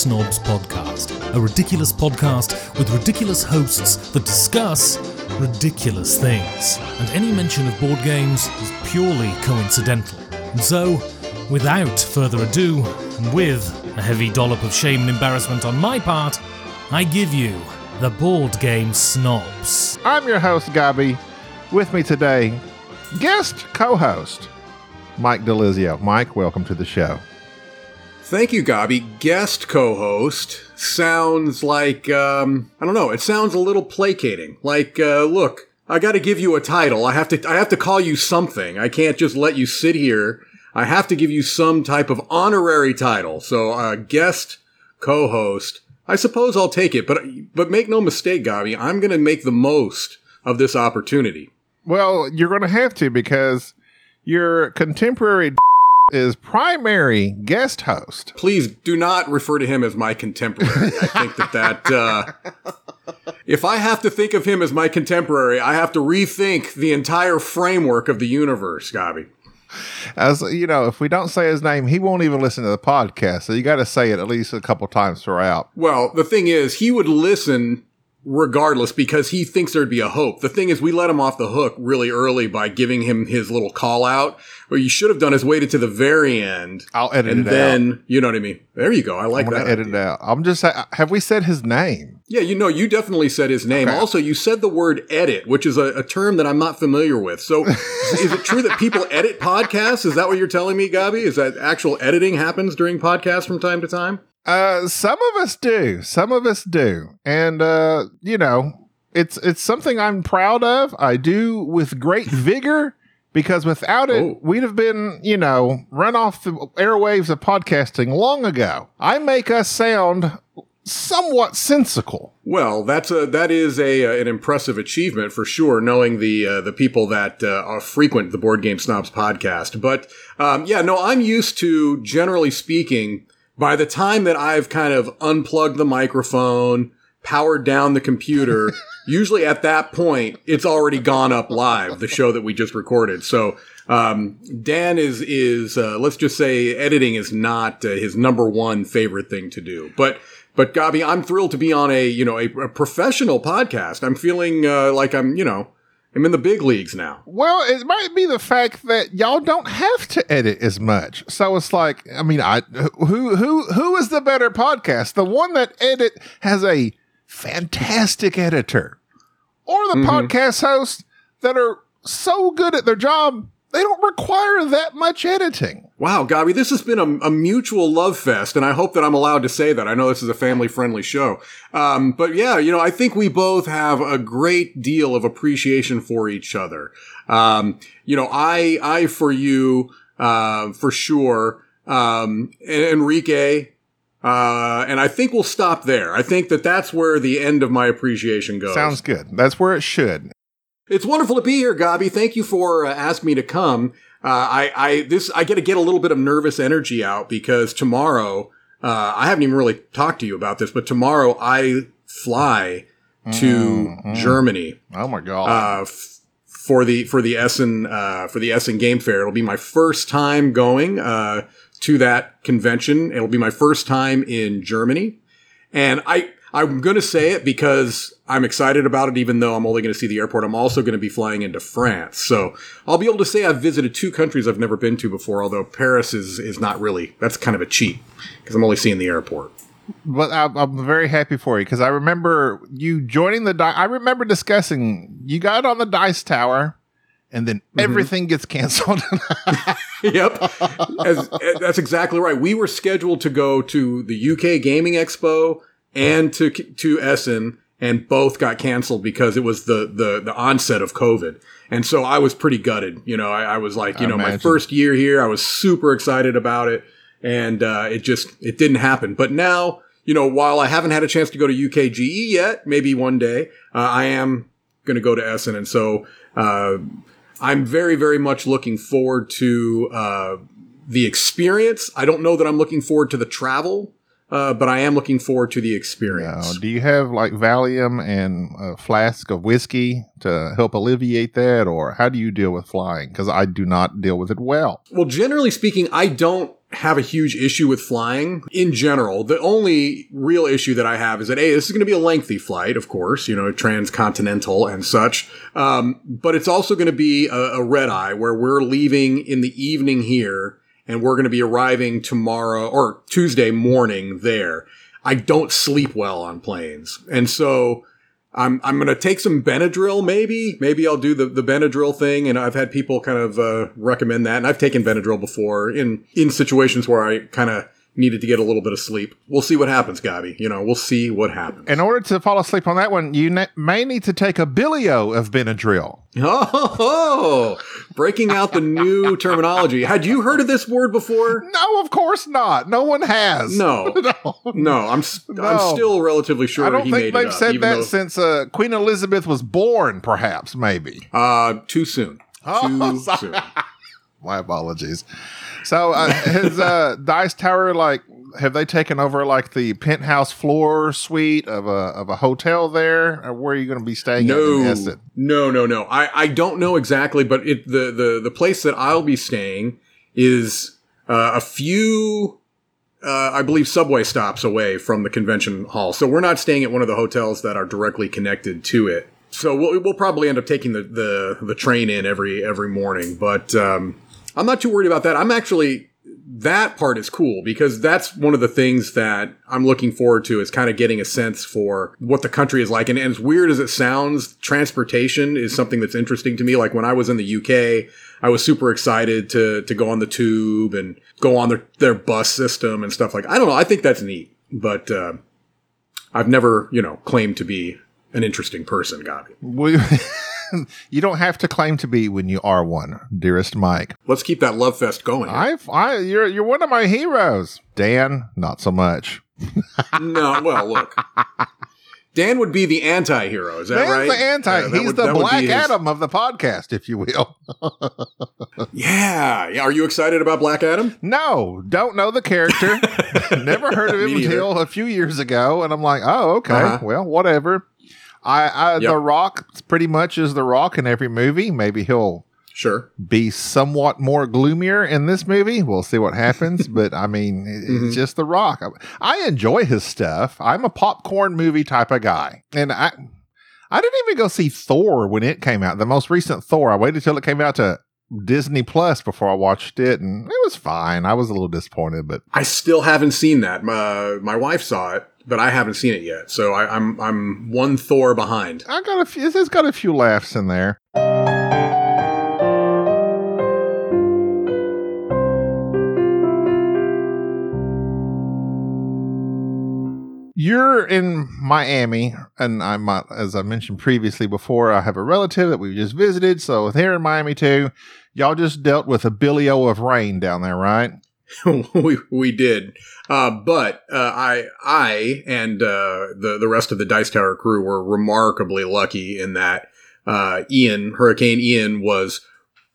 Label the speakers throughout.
Speaker 1: Snobs podcast, a ridiculous podcast with ridiculous hosts that discuss ridiculous things. And any mention of board games is purely coincidental. And so, without further ado, and with a heavy dollop of shame and embarrassment on my part, I give you the Board Game Snobs.
Speaker 2: I'm your host, Gabi. With me today, guest co host, Mike Delizio. Mike, welcome to the show.
Speaker 3: Thank you, Gabi. Guest co-host sounds like um, I don't know. It sounds a little placating. Like, uh, look, I got to give you a title. I have to. I have to call you something. I can't just let you sit here. I have to give you some type of honorary title. So, uh, guest co-host. I suppose I'll take it. But but make no mistake, Gabi. I'm to make the most of this opportunity.
Speaker 2: Well, you're to have to because your contemporary is primary guest host.
Speaker 3: Please do not refer to him as my contemporary. I think that that uh, if I have to think of him as my contemporary, I have to rethink the entire framework of the universe, Gabi.
Speaker 2: As you know, if we don't say his name, he won't even listen to the podcast. So you got to say it at least a couple times throughout.
Speaker 3: Well, the thing is, he would listen regardless because he thinks there'd be a hope. The thing is, we let him off the hook really early by giving him his little call out. What you should have done is waited to the very end.
Speaker 2: I'll edit
Speaker 3: and
Speaker 2: it
Speaker 3: then
Speaker 2: out.
Speaker 3: you know what I mean. There you go. I like
Speaker 2: I'm
Speaker 3: that.
Speaker 2: edit
Speaker 3: idea.
Speaker 2: it out. I'm just have we said his name?
Speaker 3: Yeah, you know, you definitely said his name.
Speaker 2: Okay.
Speaker 3: Also, you said the word edit, which is a, a term that I'm not familiar with. So, is it true that people edit podcasts? Is that what you're telling me, Gabi? Is that actual editing happens during podcasts from time to time?
Speaker 2: Uh, some of us do. Some of us do, and uh, you know, it's it's something I'm proud of. I do with great vigor because without it,
Speaker 3: Oh.
Speaker 2: we'd have been, you know, run off the airwaves of podcasting long ago. I make us sound somewhat sensical.
Speaker 3: Well, that's a that is a uh, an impressive achievement for sure. Knowing the uh, the people that uh, are frequent the Board Game Snobs podcast, but um, yeah, no, I'm used to generally speaking. By the time that I've kind of unplugged the microphone, powered down the computer, usually at that point it's already gone up live. The show that we just recorded. So um, Dan is is uh, let's just say editing is not uh, his number one favorite thing to do, but. But Gabi, I'm thrilled to be on a you know a, a professional podcast. I'm feeling uh, like I'm you know I'm in the big leagues now.
Speaker 2: Well, it might be the fact that y'all don't have to edit as much. So it's like, I mean, I who who who is the better podcast? The one that edit has a fantastic editor, or the mm-hmm. podcast hosts that are so good at their job they don't require that much editing.
Speaker 3: Wow, Gabi, this has been a, a mutual love fest, and I hope that I'm allowed to say that. I know this is a family friendly show. Um, but yeah, you know, I think we both have a great deal of appreciation for each other. Um, you know, I, I for you, uh, for sure, um, Enrique, uh, and I think we'll stop there. I think that that's where the end of my appreciation goes.
Speaker 2: Sounds good. That's where it should.
Speaker 3: It's wonderful to be here, Gabi. Thank you for uh, asking me to come. Uh, I, I, this, I get to get a little bit of nervous energy out because tomorrow, uh, I haven't even really talked to you about this, but tomorrow I fly to Germany,
Speaker 2: Oh my god!
Speaker 3: uh, f- for the, for the Essen, uh, for the Essen Game Fair. It'll be my first time going, uh, to that convention. It'll be my first time in Germany. And I, I'm going to say it because I'm excited about it, even though I'm only going to see the airport. I'm also going to be flying into France. So I'll be able to say I've visited two countries I've never been to before, although Paris is, is not really, that's kind of a cheat because I'm only seeing the airport.
Speaker 2: but I'm, I'm very happy for you because I remember you joining the. Di- I remember discussing you got on the dice tower, and then mm-hmm. everything gets canceled.
Speaker 3: yep. As, eh, that's exactly right. We were scheduled to go to the UK Gaming Expo and to to Essen, and both got canceled because it was the the the onset of COVID. And so I was pretty gutted. You know, I, I was like, you know, my first year here, I was super excited about it, and uh, it just it didn't happen. But now, you know, while I haven't had a chance to go to UKGE yet, maybe one day, uh, I am going to go to Essen, and so. Uh, I'm very, very much looking forward to uh, the experience. I don't know that I'm looking forward to the travel, uh, but I am looking forward to the
Speaker 2: Now,
Speaker 3: experience.
Speaker 2: do you have like Valium and a flask of whiskey to help alleviate that, or how do you deal with flying? Because I do not deal with it well.
Speaker 3: Well, generally speaking, I don't have a huge issue with flying in general. The only real issue that I have is that, hey, this is going to be a lengthy flight, of course, you know, transcontinental and such. Um, but it's also going to be a, a red eye where we're leaving in the evening here and we're going to be arriving tomorrow or Tuesday morning there. I don't sleep well on planes. And so I'm, I'm going to take some Benadryl, maybe. Maybe I'll do the, the Benadryl thing. And I've had people kind of uh, recommend that. And I've taken Benadryl before in, in situations where I kind of needed to get a little bit of sleep. We'll see what happens, Gabi. You know, we'll see what happens.
Speaker 2: In order to fall asleep on that one, you ne- may need to take a bilio of Benadryl.
Speaker 3: Oh, breaking out the new terminology. Had you heard of this word before?
Speaker 2: No, of course not. No one has.
Speaker 3: No,
Speaker 2: no.
Speaker 3: no. I'm no. I'm still relatively sure.
Speaker 2: I don't
Speaker 3: he
Speaker 2: think
Speaker 3: made
Speaker 2: they've said that
Speaker 3: though,
Speaker 2: since uh, Queen Elizabeth was born. Perhaps, maybe.
Speaker 3: Uh, too soon.
Speaker 2: Oh,
Speaker 3: too
Speaker 2: sorry.
Speaker 3: soon.
Speaker 2: My apologies. So, uh, his uh, Dice Tower, like, have they taken over like the penthouse floor suite of a of a hotel there? Or where are you going to be staying?
Speaker 3: No, no, no, no. I, I don't know exactly, but it the the the place that I'll be staying is uh, a few. Uh, I believe subway stops away from the convention hall, so we're not staying at one of the hotels that are directly connected to it. So we'll, we'll probably end up taking the, the the train in every every morning, but um, I'm not too worried about that. I'm actually that part is cool because that's one of the things that I'm looking forward to is kind of getting a sense for what the country is like. And, and as weird as it sounds, transportation is something that's interesting to me. Like when I was in the UK, I was super excited to to go on the tube and go on their their bus system and stuff like. I don't know. I think that's neat, but uh, I've never you know claimed to be an interesting person, Gabi.
Speaker 2: You don't have to claim to be when you are one, dearest Mike.
Speaker 3: Let's keep that love fest going.
Speaker 2: I, I, you're you're one of my heroes. Dan, not so much.
Speaker 3: no, well, look. Dan would be the anti-hero, is that
Speaker 2: Dan's
Speaker 3: right?
Speaker 2: the anti.
Speaker 3: That
Speaker 2: He's
Speaker 3: would-
Speaker 2: the Black
Speaker 3: his-
Speaker 2: Adam of the podcast, if you will.
Speaker 3: Yeah. yeah. Are you excited about Black Adam?
Speaker 2: No, don't know the character. Never heard of him until a few years ago, and I'm like, oh, okay,
Speaker 3: Uh-huh.
Speaker 2: well, whatever. I, I
Speaker 3: Yep.
Speaker 2: The Rock pretty much is the Rock in every movie. Maybe he'll
Speaker 3: Sure.
Speaker 2: be somewhat more gloomier in this movie. We'll see what happens, but I mean, it-
Speaker 3: Mhm.
Speaker 2: it's just the Rock. I, I enjoy his stuff. I'm a popcorn movie type of guy, and I. I didn't even go see Thor when it came out. The most recent Thor. I waited till it came out to Disney Plus before I watched it, and it was fine. I was a little disappointed, but
Speaker 3: I still haven't seen that. My, my wife saw it, but I haven't seen it yet. So I, I'm I'm one Thor behind.
Speaker 2: I got a few. It's got a few laughs in there. You're in Miami, and I'm as I mentioned previously before. I have a relative that we just visited, so here in Miami too. Y'all just dealt with a bilio of rain down there, right?
Speaker 3: we we did, uh, but uh, I I and uh, the the rest of the Dice Tower crew were remarkably lucky in that uh, Ian Hurricane Ian was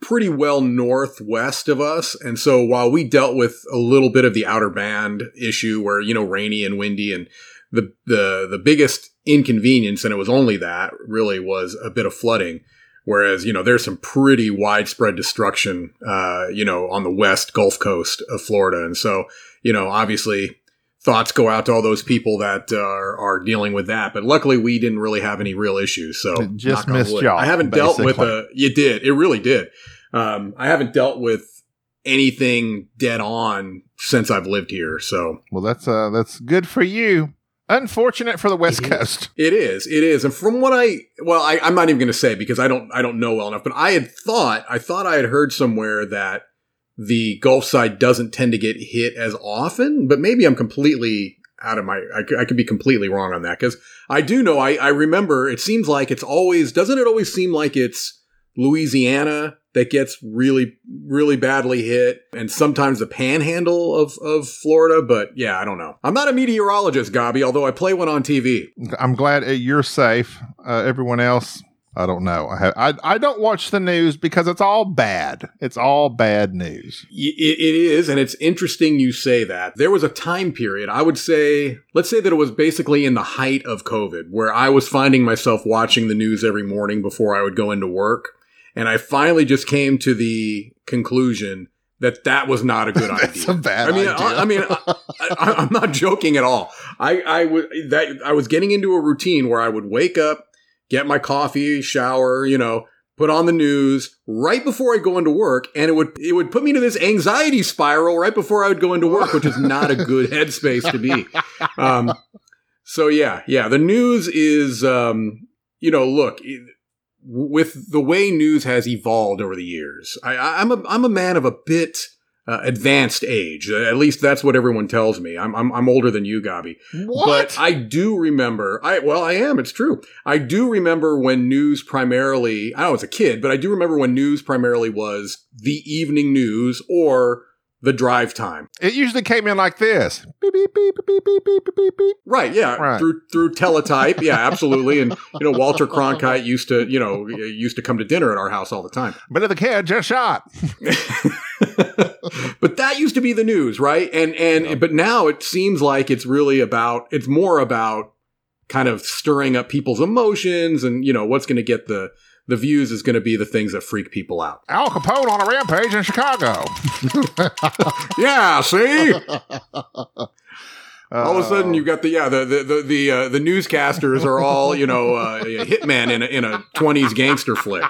Speaker 3: pretty well northwest of us, and so while we dealt with a little bit of the outer band issue where you know rainy and windy and the the the biggest inconvenience and it was only that really was a bit of flooding whereas you know there's some pretty widespread destruction uh you know on the west gulf coast of florida. And so you know obviously thoughts go out to all those people that uh, are, are dealing with that but luckily we didn't really have any real issues. So
Speaker 2: It just missed y'all,
Speaker 3: i haven't dealt with a you did. It really did. Um i haven't dealt with anything dead on since i've lived here. So
Speaker 2: Well, that's uh, that's good for you. Unfortunate for the West
Speaker 3: It is.
Speaker 2: Coast.
Speaker 3: It is. It is. And from what I, well, I, I'm not even going to say because I don't, I don't know well enough, but I had thought, I thought I had heard somewhere that the Gulf side doesn't tend to get hit as often, but maybe I'm completely out of my, I, could- I could be completely wrong on that because I do know, I, I remember it seems like it's always, doesn't it always seem like it's Louisiana that gets really, really badly hit and sometimes the panhandle of, of Florida. But yeah, I don't know. I'm not a meteorologist, Gabi, although I play one on TV.
Speaker 2: I'm glad uh, you're safe. Uh, everyone else, I don't know. I, have, I I don't watch the news because it's all bad. It's all bad news.
Speaker 3: It, it is, and it's interesting you say that. There was a time period, I would say, let's say that it was basically in the height of COVID, where I was finding myself watching the news every morning before I would go into work. And I finally just came to the conclusion that that was not a good idea.
Speaker 2: That's a bad
Speaker 3: I mean,
Speaker 2: idea.
Speaker 3: I, I mean, I, I'm not joking at all. I, I was that I was getting into a routine where I would wake up, get my coffee, shower, you know, put on the news right before I go into work, and it would it would put me into this anxiety spiral right before I would go into work, which is not a good headspace to be. Um, so yeah, yeah, the news is, um, you know, look. It, with the way news has evolved over the years, I, I'm a I'm a man of a bit uh, advanced age. At least that's what everyone tells me. I'm I'm, I'm older than you, Gabi.
Speaker 2: What?
Speaker 3: But I do remember. I well, I am. It's true. I do remember when news primarily. I know it's a kid, but I do remember when news primarily was the evening news or the drive time.
Speaker 2: It usually came in like this. Beep, beep, beep, beep, beep, beep, beep, beep.
Speaker 3: Right, yeah.
Speaker 2: Right.
Speaker 3: Through through teletype. Yeah, absolutely. And you know, Walter Cronkite used to, you know, used to come to dinner at our house all the time.
Speaker 2: But if the kid just shot.
Speaker 3: but that used to be the news, right? And and yeah. but now it seems like it's really about it's more about kind of stirring up people's emotions and you know what's going to get the the views is going to be the things that freak people out.
Speaker 2: Al Capone on a rampage in Chicago.
Speaker 3: Yeah, see? All of a sudden
Speaker 2: Uh,
Speaker 3: you've got the yeah, the the the the, uh, the newscasters are all, you know, uh, hitman in a in a 20s gangster flick.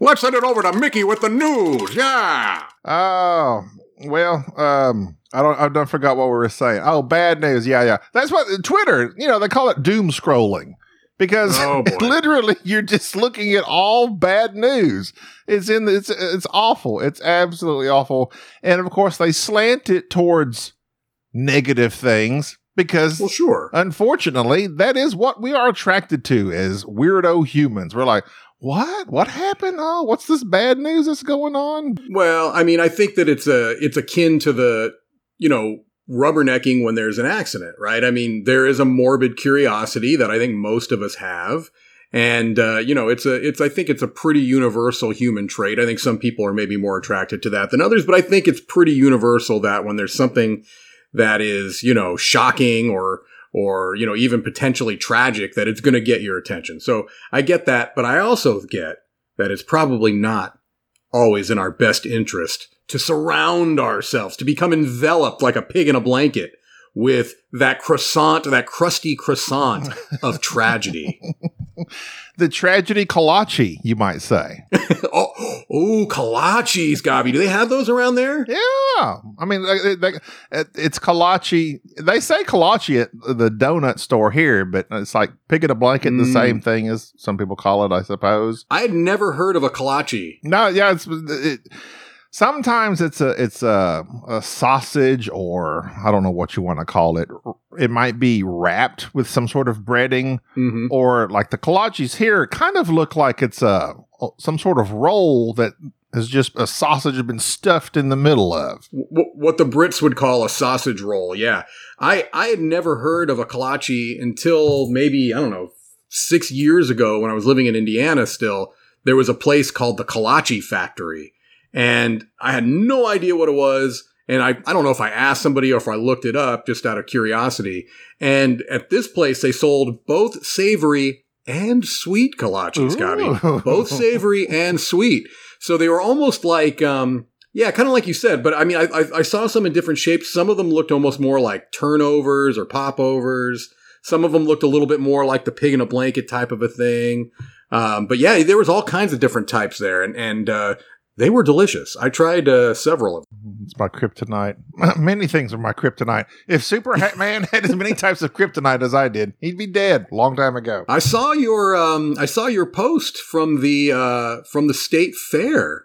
Speaker 3: Let's send it over to Mickey with the news. Yeah.
Speaker 2: Oh well, um, I don't. I don't forgot what we were saying. Oh, bad news. Yeah, yeah. That's what Twitter. You know, they call it doom scrolling because
Speaker 3: Oh,
Speaker 2: literally you're just looking at all bad news. It's in. The, it's it's awful. It's absolutely awful. And of course, they slant it towards negative things because
Speaker 3: Well, sure.
Speaker 2: unfortunately, that is what we are attracted to as weirdo humans. We're like, what? What happened? Oh, what's this bad news that's going on?
Speaker 3: Well, I mean, I think that it's a it's akin to the you know rubbernecking when there's an accident, right? I mean, there is a morbid curiosity that I think most of us have, and uh, you know, it's a it's I think it's a pretty universal human trait. I think some people are maybe more attracted to that than others, but I think it's pretty universal that when there's something that is you know shocking or or you know even potentially tragic, that it's going to get your attention. So I get that, but I also get that it's probably not always in our best interest to surround ourselves, to become enveloped like a pig in a blanket with that croissant, that crusty croissant of tragedy.
Speaker 2: The tragedy kolache, you might say.
Speaker 3: oh, oh, kolaches, Gabi. Do they have those around there?
Speaker 2: Yeah, I mean, they, they, it's kolache. They say kolache at the donut store here, but it's like picking a blanket, the
Speaker 3: Mm.
Speaker 2: same thing as some people call it, I suppose.
Speaker 3: I had never heard of a kolache.
Speaker 2: No, yeah, it's it, sometimes it's a it's a, a sausage or I don't know what you want to call it. It might be wrapped with some sort of breading,
Speaker 3: hmm
Speaker 2: or like the kolaches here kind of look like it's a some sort of roll that has just a sausage been stuffed in the middle of.
Speaker 3: What the Brits would call a sausage roll. Yeah. I, I had never heard of a kolache until maybe, I don't know, six years ago when I was living in Indiana still. There was a place called the Kolache Factory. And I had no idea what it was. And I, I don't know if I asked somebody or if I looked it up just out of curiosity. And at this place, they sold both savory and sweet kolaches.
Speaker 2: Ooh.
Speaker 3: Both savory and sweet. So they were almost like, um, yeah, kind of like you said. But I mean, I, I, I saw some in different shapes. Some of them looked almost more like turnovers or popovers. Some of them looked a little bit more like the pig in a blanket type of a thing. Um, but yeah, there was all kinds of different types there, and and uh, they were delicious. I tried uh, several of them.
Speaker 2: It's my kryptonite. many things are my kryptonite. If Superman had as many types of kryptonite as I did, he'd be dead a long time ago.
Speaker 3: I saw your um, I saw your post from the uh, from the state fair.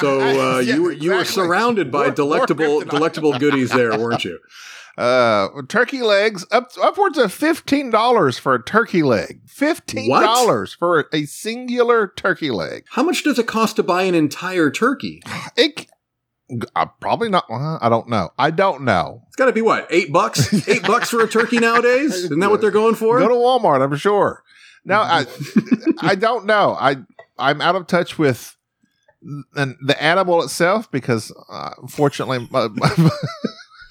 Speaker 3: So uh,
Speaker 2: Yeah,
Speaker 3: you were you were surrounded by
Speaker 2: More- more
Speaker 3: delectable
Speaker 2: kryptonite.
Speaker 3: delectable goodies there, weren't you?
Speaker 2: Uh, turkey legs up upwards of fifteen dollars for a turkey leg. Fifteen dollars for a singular turkey leg.
Speaker 3: How much does it cost to buy an entire turkey?
Speaker 2: It, uh, probably not. uh, I don't know. I don't know.
Speaker 3: It's got to be what eight bucks? Eight bucks for a turkey nowadays? Isn't that what they're going for?
Speaker 2: Go to Walmart. I'm sure. Now I I don't know. I I'm out of touch with and the animal itself because uh, fortunately my, my-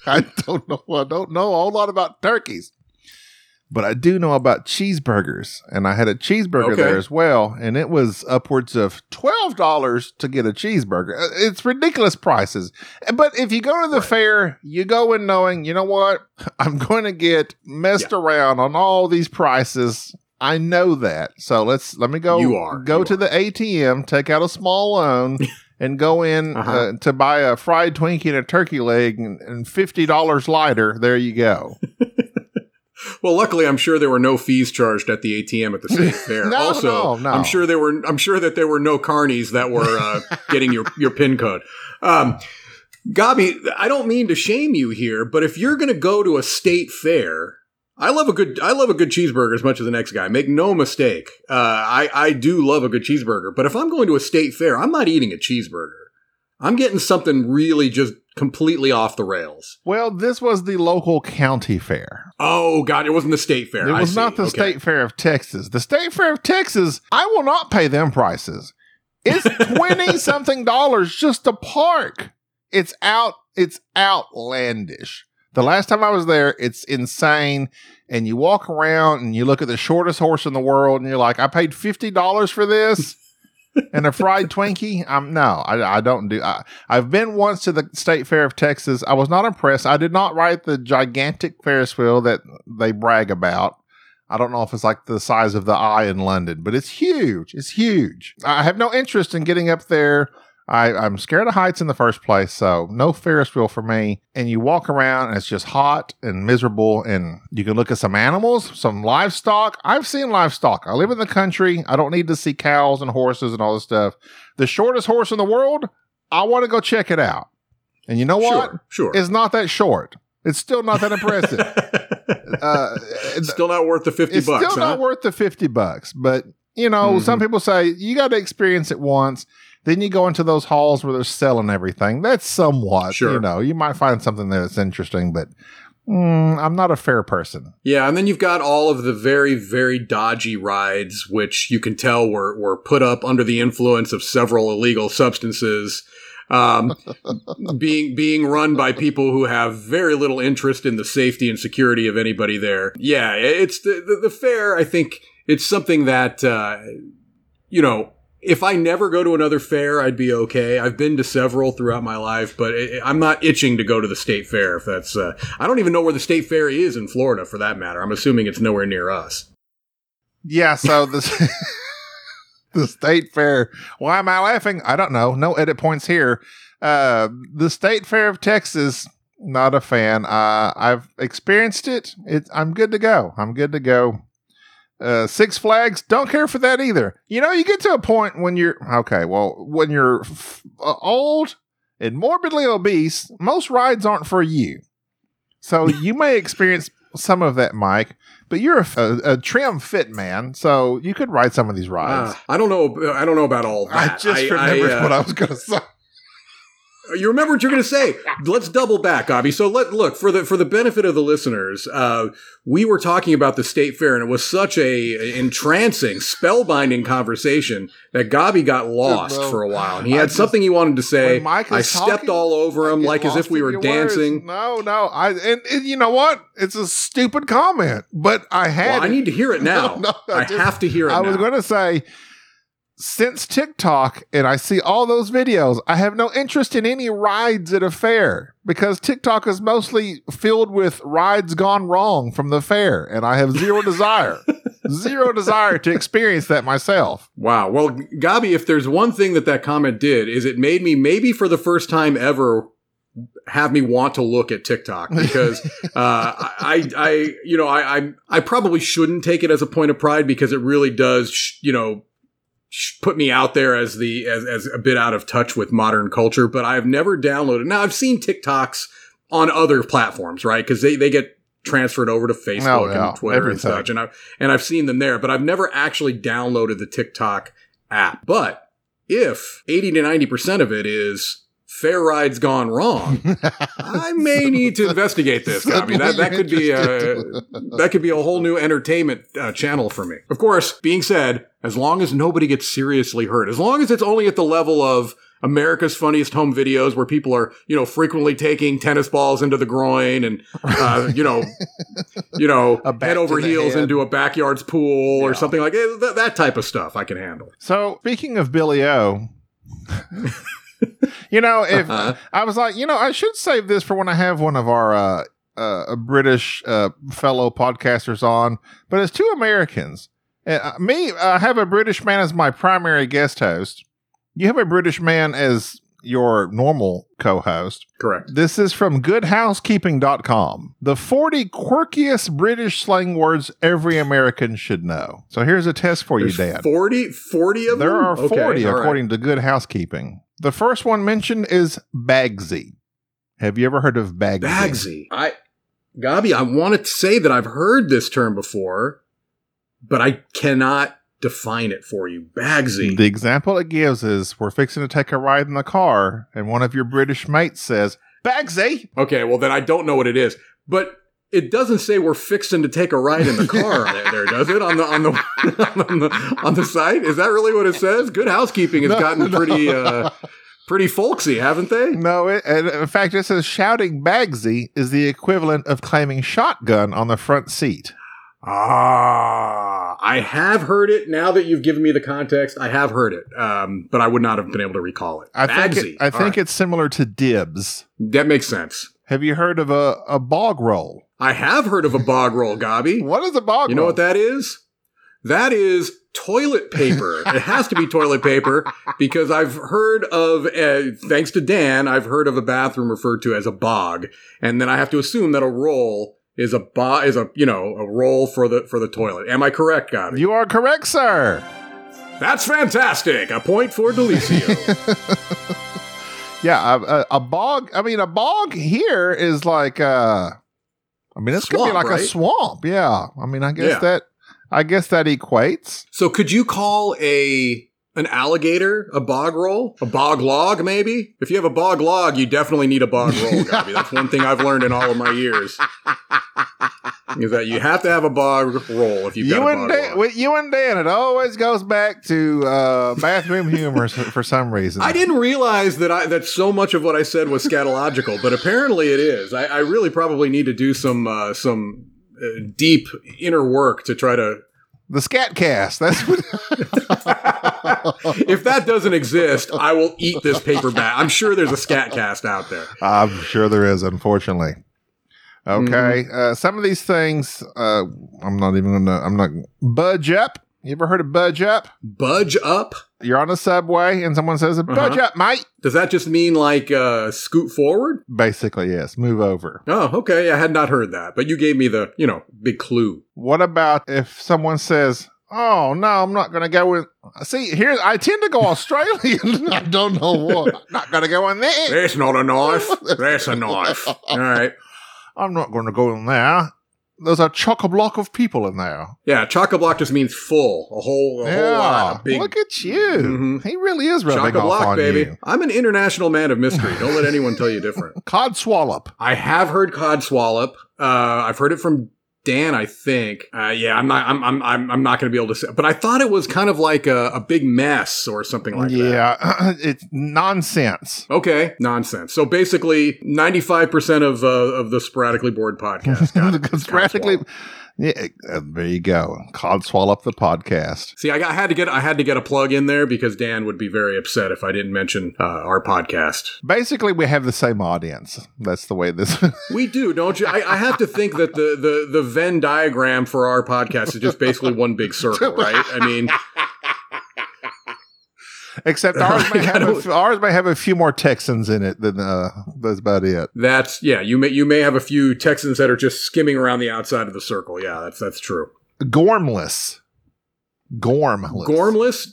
Speaker 2: I don't know. I don't know a whole lot about turkeys. but I do know about cheeseburgers, and I had a cheeseburger
Speaker 3: Okay.
Speaker 2: there as well, and it was upwards of twelve dollars to get a cheeseburger. Uh, It's ridiculous prices. But if you go to the fair, you go in knowing, you know what, I'm going to get messed around on all these prices. I know that, so let's let me go.
Speaker 3: You are.
Speaker 2: go
Speaker 3: You
Speaker 2: to
Speaker 3: are.
Speaker 2: the ATM, take out a small loan. And go in
Speaker 3: Uh-huh.
Speaker 2: uh, to buy a fried Twinkie and a turkey leg, and, and fifty dollars lighter. There you go.
Speaker 3: Well, luckily, I'm sure there were no fees charged at the ATM at the state fair.
Speaker 2: No,
Speaker 3: also,
Speaker 2: no, no.
Speaker 3: I'm sure there were. I'm sure that there were no carnies that were uh, getting your your pin code. Um, Gabi, I don't mean to shame you here, but if you're going to go to a state fair, I love a good I love a good cheeseburger as much as the next guy. Make no mistake. Uh, I I do love a good cheeseburger, but if I'm going to a state fair, I'm not eating a cheeseburger. I'm getting something really just completely off the rails.
Speaker 2: Well, this was the local county fair.
Speaker 3: Oh God, it wasn't the state fair.
Speaker 2: It
Speaker 3: I
Speaker 2: was
Speaker 3: see.
Speaker 2: not the
Speaker 3: Okay.
Speaker 2: state fair of Texas. The state fair of Texas, I will not pay them prices. It's 20 something dollars just to park. It's out, it's outlandish. The last time I was there, it's insane. And you walk around and you look at the shortest horse in the world and you're like, I paid $50 for this. and a fried Twinkie. I'm no, I, I don't do. I, I've been once to the State Fair of Texas. I was not impressed. I did not ride the gigantic Ferris wheel that they brag about. I don't know if it's like the size of the eye in London, but it's huge. It's huge. I have no interest in getting up there. I, I'm scared of heights in the first place, so no Ferris wheel for me. And you walk around, and it's just hot and miserable. And you can look at some animals, some livestock. I've seen livestock. I live in the country. I don't need to see cows and horses and all this stuff. The shortest horse in the world, I want to go check it out. And you know what?
Speaker 3: Sure, sure.
Speaker 2: It's not that short. It's still not that impressive. uh,
Speaker 3: It's still not worth the fifty
Speaker 2: it's
Speaker 3: bucks.
Speaker 2: It's still
Speaker 3: huh?
Speaker 2: not worth the 50 bucks but you know
Speaker 3: Mhm.
Speaker 2: some people say you got to experience it once then you go into those halls where they're selling everything that's somewhat
Speaker 3: Sure.
Speaker 2: you know you might find something that's interesting but mm, i'm not a fair person
Speaker 3: Yeah, and then you've got all of the very, very dodgy rides, which you can tell were were put up under the influence of several illegal substances. Um, being being run by people who have very little interest in the safety and security of anybody there. Yeah, it's the the, the fair. I think it's something that uh, you know. If I never go to another fair, I'd be okay. I've been to several throughout my life, but i I'm not itching to go to the state fair. If that's, uh, I don't even know where the state fair is in Florida, for that matter. I'm assuming it's nowhere near us.
Speaker 2: yeah so the the state fair why am i laughing i don't know no edit points here uh the state fair of texas not a fan uh i've experienced it it i'm good to go i'm good to go uh six flags don't care for that either you know you get to a point when you're okay well when you're f- uh, old and morbidly obese most rides aren't for you so you may experience some of that mike but you're a, a, a trim fit man so you could ride some of these rides
Speaker 3: Uh, I don't know. I don't know about all that.
Speaker 2: I just remembered
Speaker 3: uh,
Speaker 2: what I was going to say.
Speaker 3: You remember what you're going to say. Let's double back, Abby. So let look for the for the benefit of the listeners. Uh, we were talking about the state fair, and it was such a entrancing, spellbinding conversation that Gabi got lost
Speaker 2: Well,
Speaker 3: for a while, and he
Speaker 2: I
Speaker 3: had
Speaker 2: just-
Speaker 3: something he wanted to say. I stepped
Speaker 2: talking,
Speaker 3: all over him like as if we were
Speaker 2: your words.
Speaker 3: dancing.
Speaker 2: No, no. I and, and you know what? It's a stupid comment, but I had.
Speaker 3: Well, I need to hear it now.
Speaker 2: No, no, I
Speaker 3: I
Speaker 2: just-
Speaker 3: have to hear it.
Speaker 2: I was going to say, since TikTok and I see all those videos, I have no interest in any rides at a fair because TikTok is mostly filled with rides gone wrong from the fair, and I have zero desire, zero desire to experience that myself.
Speaker 3: Wow. Well, Gabi, if there's one thing that that comment did, is it made me maybe for the first time ever have me want to look at TikTok because uh, I, I, you know, I, I, I probably shouldn't take it as a point of pride because it really does, sh- you know, put me out there as the as, as a bit out of touch with modern culture. But I've never downloaded. Now I've seen TikToks on other platforms, right? Because they they get transferred over to oh, Facebook
Speaker 2: Oh, yeah.
Speaker 3: and Twitter
Speaker 2: Everything.
Speaker 3: and such, and I and I've seen them there. But I've never actually downloaded the TikTok app. But if eighty to ninety percent of it is fair rides gone wrong, I may need to investigate this. Gabi. That that could be a that could be a whole new entertainment uh, channel for me. Of course, being said, as long as nobody gets seriously hurt, as long as it's only at the level of America's Funniest Home Videos, where people are, you know, frequently taking tennis balls into the groin and, uh, you know, you know,
Speaker 2: A
Speaker 3: head over heels
Speaker 2: head.
Speaker 3: into a backyards pool or something like that, that type of stuff. I can handle.
Speaker 2: So speaking of Billy O, you know, if
Speaker 3: Uh-huh.
Speaker 2: I was like, you know, I should save this for when I have one of our uh, uh, British uh, fellow podcasters on, but it's two Americans. Uh, me, I have a British man as my primary guest host. You have a British man as your normal co-host.
Speaker 3: Correct.
Speaker 2: This is from goodhousekeeping.com. The 40 quirkiest British slang words every American should know. So here's a test for you,
Speaker 3: Dad.
Speaker 2: Dan.
Speaker 3: 40, 40 of
Speaker 2: There
Speaker 3: them?
Speaker 2: There are 40
Speaker 3: Okay, all right.
Speaker 2: according to Good Housekeeping. The first one mentioned is Bagsy. Have you ever heard of Bagsy?
Speaker 3: Bagsy. I, Gabi, I want to say that I've heard this term before, but I cannot define it for you. Bagsy.
Speaker 2: The example it gives is we're fixing to take a ride in the car, and one of your British mates says, Bagsy!
Speaker 3: okay, well then I don't know what it is, but it doesn't say we're fixing to take a ride in the car there, there, does it? On the on the on the on the site? Is that really what it says? Good housekeeping has
Speaker 2: No,
Speaker 3: gotten
Speaker 2: no.
Speaker 3: pretty uh pretty folksy, haven't they?
Speaker 2: No, it, and in fact, it says shouting Bagsy is the equivalent of claiming shotgun on the front seat.
Speaker 3: Ah, I have heard it. Now that you've given me the context, I have heard it, um, but I would not have been able to recall it.
Speaker 2: I think, it, I think
Speaker 3: right.
Speaker 2: it's similar to dibs.
Speaker 3: that makes sense.
Speaker 2: Have you heard of a, a bog roll?
Speaker 3: I have heard of a bog roll, Gobby.
Speaker 2: What is a bog roll?
Speaker 3: You know what that is? That is toilet paper. it has to be toilet paper because I've heard of, uh, thanks to Dan, I've heard of a bathroom referred to as a bog, and then I have to assume that a roll is a bo- is a you know a roll for the for the toilet. Am I correct, Gobby?
Speaker 2: You are correct, sir.
Speaker 3: That's fantastic. A point for Delizio.
Speaker 2: Yeah, a, a, a bog. I mean, a bog here is like, uh, I mean, it's gonna be
Speaker 3: Swamp,
Speaker 2: like a swamp. Yeah. I mean, I guess
Speaker 3: Yeah.
Speaker 2: that, I guess that equates.
Speaker 3: so could you call a an alligator a bog roll? A bog log, maybe? If you have a bog log, you definitely need a bog roll. That's one thing I've learned in all of my years. Is that you have to have a bog roll if you've
Speaker 2: You
Speaker 3: got a
Speaker 2: and
Speaker 3: bog
Speaker 2: Dan, with you and Dan, it always goes back to uh, bathroom humor for, for some reason.
Speaker 3: I didn't realize that I that so much of what I said was scatological, but apparently it is. I, I really probably need to do some uh, some uh, deep inner work to try to.
Speaker 2: The scat cast. That's what.
Speaker 3: if that doesn't exist, I will eat this paperback. I'm sure there's a scat cast out there.
Speaker 2: I'm sure there is, unfortunately. Okay.
Speaker 3: Mm-hmm.
Speaker 2: Uh, some of these things, uh, I'm not even gonna. I'm not budge up. You ever heard of budge up?
Speaker 3: Budge up.
Speaker 2: You're on a subway and someone says, "Budge
Speaker 3: Uh-huh.
Speaker 2: up, mate."
Speaker 3: Does that just mean like uh, scoot forward?
Speaker 2: Basically, yes. Move over.
Speaker 3: Oh, okay. I had not heard that, but you gave me the you know big clue.
Speaker 2: What about if someone says, "Oh no, I'm not going to go in." See, here I tend to go Australian. I don't know what. I'm not going to go in there.
Speaker 3: That's not a knife. That's a knife. All right.
Speaker 2: I'm not going to go in there. There's a chock a block of people in there.
Speaker 3: Yeah, chock a block just means full, a whole, a whole lot, a big
Speaker 2: look at you.
Speaker 3: Mhm.
Speaker 2: He really is rubbing
Speaker 3: chock a
Speaker 2: off
Speaker 3: block,
Speaker 2: on
Speaker 3: baby.
Speaker 2: you.
Speaker 3: I'm an international man of mystery. Don't let anyone tell you different.
Speaker 2: Cod swallop.
Speaker 3: I have heard cod swallop. Uh, I've heard it from Dan, I think. Uh, yeah, I'm not. I'm. I'm. I'm, I'm not going to be able to say. But I thought it was kind of like a, a big mess or something like that.
Speaker 2: yeah, it's nonsense.
Speaker 3: Okay, nonsense. So basically, 95 percent of uh, of the sporadically bored podcast. Got it.
Speaker 2: Because
Speaker 3: Cod
Speaker 2: practically,
Speaker 3: swallop.
Speaker 2: yeah, uh, there you go. Cod swallop the podcast.
Speaker 3: See, I, got, I had to get. I had to get a plug in there because Dan would be very upset if I didn't mention uh, our podcast.
Speaker 2: Basically, we have the same audience. That's the way this.
Speaker 3: We do, don't you? I, I have to think that the, the the Venn diagram for our podcast is just basically one big circle, right? I mean,
Speaker 2: Except ours may
Speaker 3: I
Speaker 2: have a, ours may have a few more Texans in it than uh, that's about it.
Speaker 3: that's yeah. You may you may have a few Texans that are just skimming around the outside of the circle. Yeah, that's that's true.
Speaker 2: Gormless, gormless,
Speaker 3: Gormless.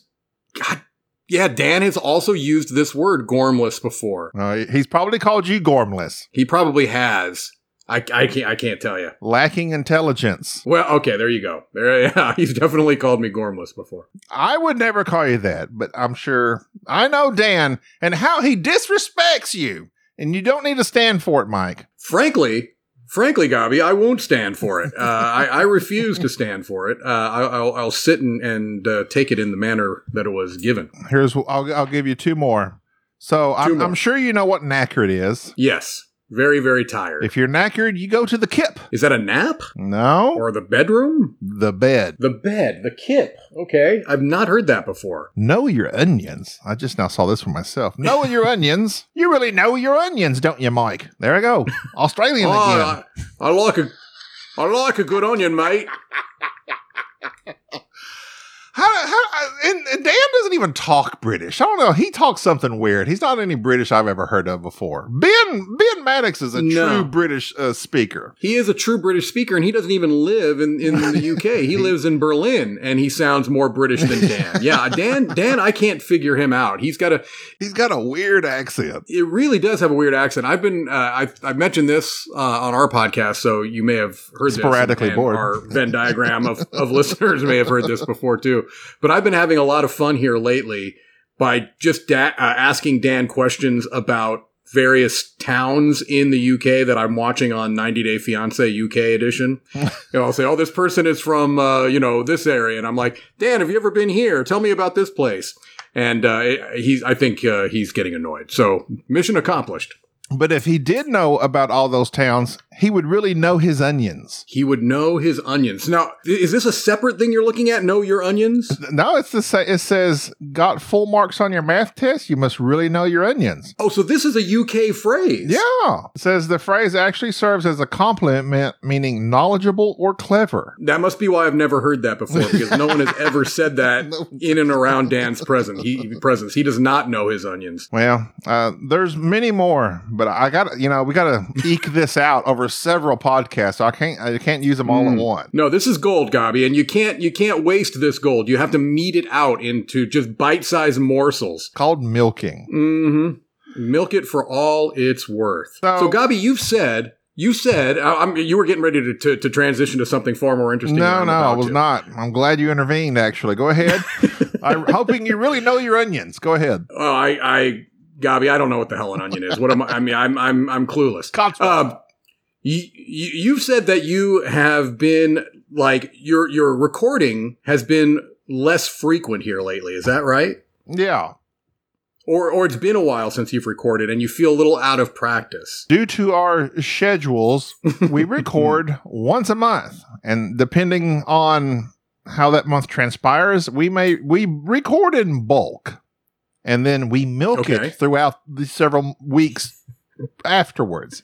Speaker 3: God, yeah. Dan has also used this word gormless before.
Speaker 2: Uh, he's probably called you gormless,
Speaker 3: He probably has. I, I can't I can't tell you.
Speaker 2: lacking intelligence.
Speaker 3: Well, okay, there you go. There, yeah, he's definitely called me gormless before.
Speaker 2: I would never call you that, but I'm sure I know Dan and how he disrespects you, and you don't need to stand for it, Mike.
Speaker 3: Frankly, frankly, Gabi, I won't stand for it. Uh, I, I refuse to stand for it. Uh, I, I'll, I'll sit and, and uh, take it in the manner that it was given.
Speaker 2: Here's I'll I'll give you two more. So I'm,
Speaker 3: more.
Speaker 2: I'm sure you know what knackered is.
Speaker 3: Yes. Very, very tired.
Speaker 2: If you're knackered, you go to the kip.
Speaker 3: Is that a nap
Speaker 2: No,
Speaker 3: or the bedroom?
Speaker 2: the bed.
Speaker 3: The bed, the kip. Okay. I've not heard that before.
Speaker 2: Know your onions. I just now saw this for myself. Know your onions. You really know your onions, don't you, Mike? There I go. Australian oh, again.
Speaker 3: Oh, I, I like a I like a good onion, mate.
Speaker 2: How, how, and, and Dan doesn't even talk British. I don't know. He talks something weird. He's not any British I've ever heard of before. Ben Ben Maddox is a
Speaker 3: No.
Speaker 2: true British uh, speaker.
Speaker 3: He is a true British speaker, and he doesn't even live in, in the UK. He lives in Berlin, and he sounds more British than Dan. Yeah, Dan. Dan, I can't figure him out. He's got a.
Speaker 2: He's got a weird accent.
Speaker 3: It really does have a weird accent. I've been. Uh, I've, I've mentioned this uh, on our podcast, so you may have heard this,
Speaker 2: Sporadically
Speaker 3: and
Speaker 2: bored.
Speaker 3: Our Venn diagram of, of listeners may have heard this before too. But I've been having a lot of fun here lately by just da- uh, asking Dan questions about various towns in the UK that I'm watching on 90 Day Fiance UK edition. you know, I'll say, "Oh, this person is from uh, you know this area," and I'm like, "Dan, have you ever been here? Tell me about this place." And uh, he's, I think uh, he's getting annoyed. So mission accomplished.
Speaker 2: But if he did know about all those towns, he would really know his onions.
Speaker 3: He would know his onions. Now, is this a separate thing you're looking at? Know your onions?
Speaker 2: No, it's the sa- it says got full marks on your math test. You must really know your onions.
Speaker 3: Oh, so this is a UK phrase.
Speaker 2: Yeah, it says the phrase actually serves as a compliment, meaning knowledgeable or clever.
Speaker 3: That must be why I've never heard that before, because no one has ever said that in and around Dan's presence. He presence. He does not know his onions.
Speaker 2: Well, uh, there's many more, but I got to you know we got to eke this out over several podcasts. So I can't I can't use them all at once.
Speaker 3: No, this is gold, Gabi, and you can't you can't waste this gold. You have to mete it out into just bite-sized morsels.
Speaker 2: Called milking.
Speaker 3: Mm-hmm. Milk it for all it's worth. So,
Speaker 2: So-
Speaker 3: Gabi, you've said you said I'm, you were getting ready to, to, to transition to something far more interesting.
Speaker 2: No, no, I was
Speaker 3: to.
Speaker 2: not. I'm glad you intervened. Actually, go ahead. I'm hoping you really know your onions. Go ahead.
Speaker 3: Oh, I, I, Gabi, I don't know what the hell an onion is. What am I? I mean, I'm, I'm, I'm clueless. Um, you, you, you've said that you have been like your, your recording has been less frequent here lately. Is that right?
Speaker 2: yeah.
Speaker 3: Or, or it's been a while since you've recorded and you feel a little out of practice.
Speaker 2: Due to our schedules, we record once a month, and depending on how that month transpires, we may we record in bulk, and then we milk
Speaker 3: Okay.
Speaker 2: it throughout the several weeks afterwards.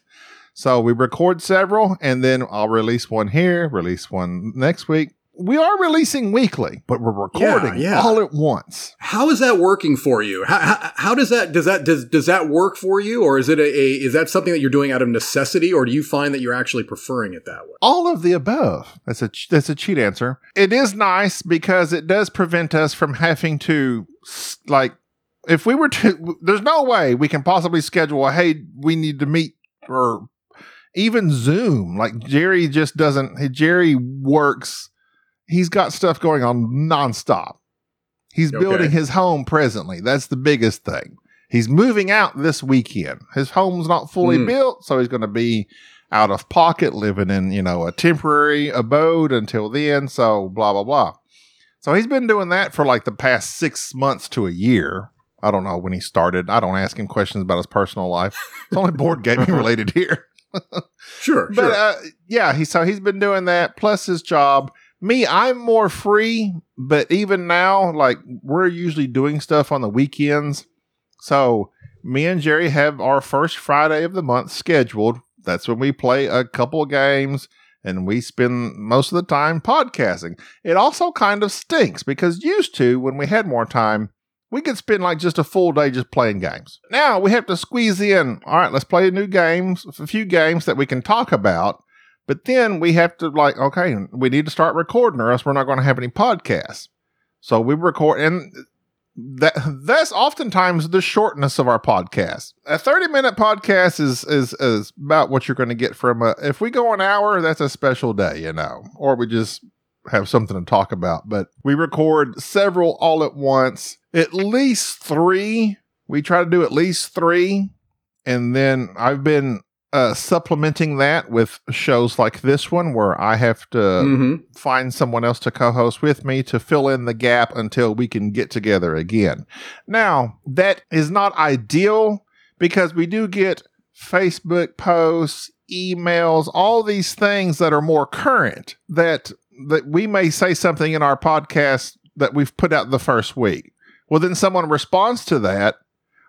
Speaker 2: So we record several, and then I'll release one here, release one next week. We are releasing weekly, but we're recording
Speaker 3: yeah.
Speaker 2: all at once.
Speaker 3: How is that working for you? How, how, how does that does that does does that work for you, or is it a, a is that something that you're doing out of necessity, or do you find that you're actually preferring it that way?
Speaker 2: All of the above. That's a that's a cheat answer. It is nice because it does prevent us from having to like if we were to there's no way we can possibly schedule hey we need to meet or even Zoom. Like Jerry just doesn't Jerry works he's got stuff going on nonstop. He's
Speaker 3: Okay.
Speaker 2: building his home presently. That's the biggest thing. He's moving out this weekend. His home's not fully
Speaker 3: Hmm.
Speaker 2: built, so he's going to be out of pocket, living in, you know, a temporary abode until then. So blah, blah, blah. So he's been doing that for like the past six months to a year. I don't know when he started. I don't ask him questions about his personal life. It's only board gaming related here.
Speaker 3: Sure,
Speaker 2: But
Speaker 3: sure.
Speaker 2: uh, yeah, he so he's been doing that plus his job. Me, I'm more free, but even now, like we're usually doing stuff on the weekends. So me and Jerry have our first Friday of the month scheduled. That's when we play a couple of games and we spend most of the time podcasting. It also kind of stinks because used to, when we had more time, we could spend like just a full day just playing games. Now we have to squeeze in, all right, let's play a new games, a few games that we can talk about. But then we have to like, okay, we need to start recording or else we're not going to have any podcasts. So we record and that that's oftentimes the shortness of our podcast. A 30 minute podcast is is is about what you're going to get from a if we go an hour, that's a special day, you know. Or we just have something to talk about. But we record several all at once, at least three. We try to do at least three. And then I've been uh, supplementing that with shows like this one where I have to
Speaker 3: hmm
Speaker 2: find someone else to co-host with me to fill in the gap until we can get together again. Now, that is not ideal because we do get Facebook posts, emails, all these things that are more current that that we may say something in our podcast that we've put out the first week. Well, then someone responds to that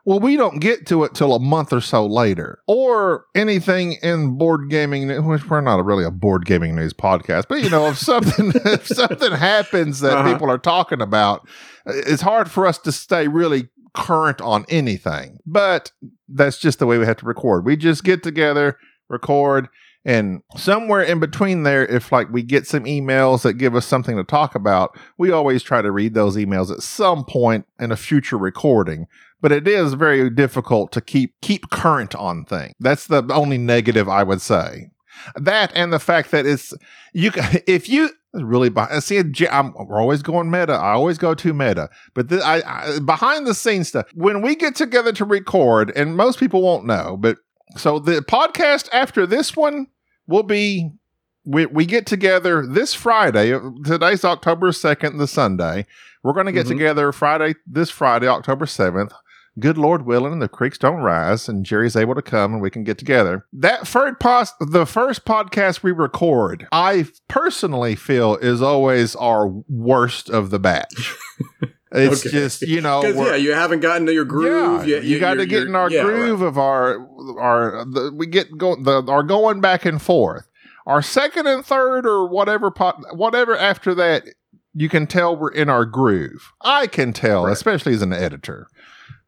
Speaker 2: well, we don't get to it till a month or so later, or anything in board gaming, which we're not really a board gaming news podcast, but you know, if something if something happens that
Speaker 3: Uh-huh.
Speaker 2: people are talking about, it's hard for us to stay really current on anything. But that's just the way we have to record. We just get together, record, and somewhere in between there, if like we get some emails that give us something to talk about, we always try to read those emails at some point in a future recording but it is very difficult to keep keep current on things. That's the only negative I would say. That and the fact that it's you. ca- If you really beh- see, I'm, we're always going meta. I always go to meta, but the, I, I behind the scenes stuff. When we get together to record, and most people won't know, but so the podcast after this one will be. We, we get together this Friday. Today's October 2nd, the Sunday. We're going to get
Speaker 3: Mhm.
Speaker 2: together Friday, this Friday, October 7th good Lord willing, the creeks don't rise, and Jerry's able to come, and we can get together. That third pos- the first podcast we record, I personally feel is always our worst of the batch. It's
Speaker 3: Okay.
Speaker 2: just you know,
Speaker 3: yeah, you haven't gotten to your groove.
Speaker 2: yeah, you, got to get in our
Speaker 3: yeah, right.
Speaker 2: groove of our our the, we get go the our going back and forth. Our second and third or whatever pot, whatever after that, you can tell we're in our groove. I can tell,
Speaker 3: Right.
Speaker 2: especially as an editor.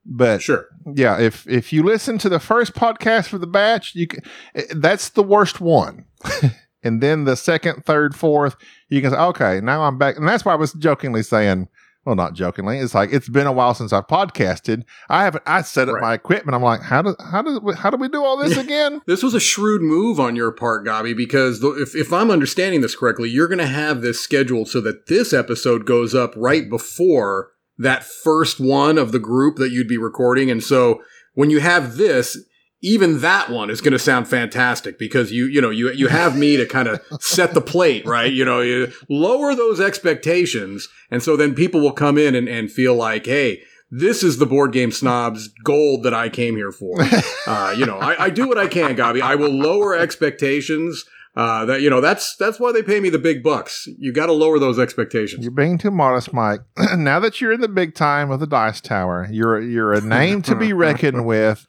Speaker 2: But
Speaker 3: Sure.
Speaker 2: yeah, if if you listen to the first podcast for the batch, you can, eh, that's the worst one. and then the second, third, fourth, you can say, okay, now I'm back. And that's why I was jokingly saying, well, not jokingly, it's like it's been a while since I've podcasted. I haven't. I set up
Speaker 3: Right.
Speaker 2: my equipment. I'm like, how do how do how do we do all this again?
Speaker 3: This was a shrewd move on your part, Gabi, because the- if, if I'm understanding this correctly, you're going to have this scheduled so that this episode goes up right before that first one of the group that you'd be recording. And so when you have this, even that one is going to sound fantastic because you, you know, you, you have me to kind of set the plate, right? You know, you lower those expectations. And so then people will come in and, and feel like, Hey, this is the board game snobs gold that I came here for. Uh, you know, I, I do what I can, Gabi. I will lower expectations. Uh, that you know, that's that's why they pay me the big bucks. You got to lower those expectations.
Speaker 2: You're being too modest, Mike. now that you're in the big time of the Dice Tower, you're you're a name to be reckoned with.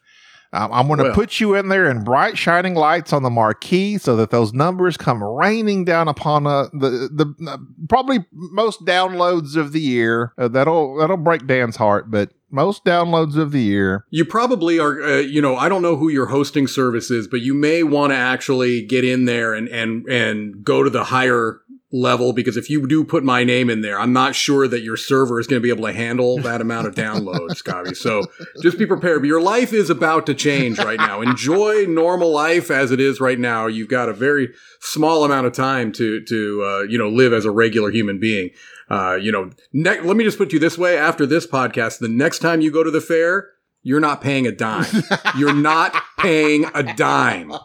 Speaker 2: Um, I'm going to
Speaker 3: Well.
Speaker 2: put you in there in bright shining lights on the marquee so that those numbers come raining down upon uh, the the uh, probably most downloads of the year. Uh, that'll that'll break Dan's heart, but most downloads of the year.
Speaker 3: You probably are, uh, you know, I don't know who your hosting service is, but you may want to actually get in there and and and go to the higher level because if you do put my name in there, I'm not sure that your server is going to be able to handle that amount of downloads, Scotty. So just be prepared. Your life is about to change right now. Enjoy normal life as it is right now. You've got a very small amount of time to to uh, you know live as a regular human being. Uh, you know, ne- let me just put you this way: after this podcast, the next time you go to the fair, you're not paying a dime. You're not paying a dime.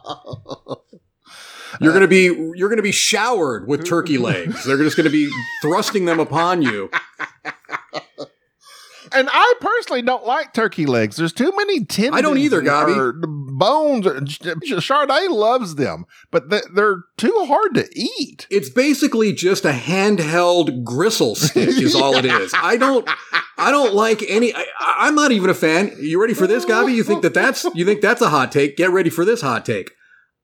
Speaker 3: You're uh, gonna be you're gonna be showered with turkey legs. They're just gonna be thrusting them upon you.
Speaker 2: And I personally don't like turkey legs. There's too many tendons.
Speaker 3: I don't either, Gabi.
Speaker 2: or Bones. Chardonnay loves them, but they- they're too hard to eat.
Speaker 3: It's basically just a handheld gristle stick, is all it is. I don't I don't like any. I, I'm not even a fan. You ready for this, Gabi? You think that that's you think that's a hot take? Get ready for this hot take.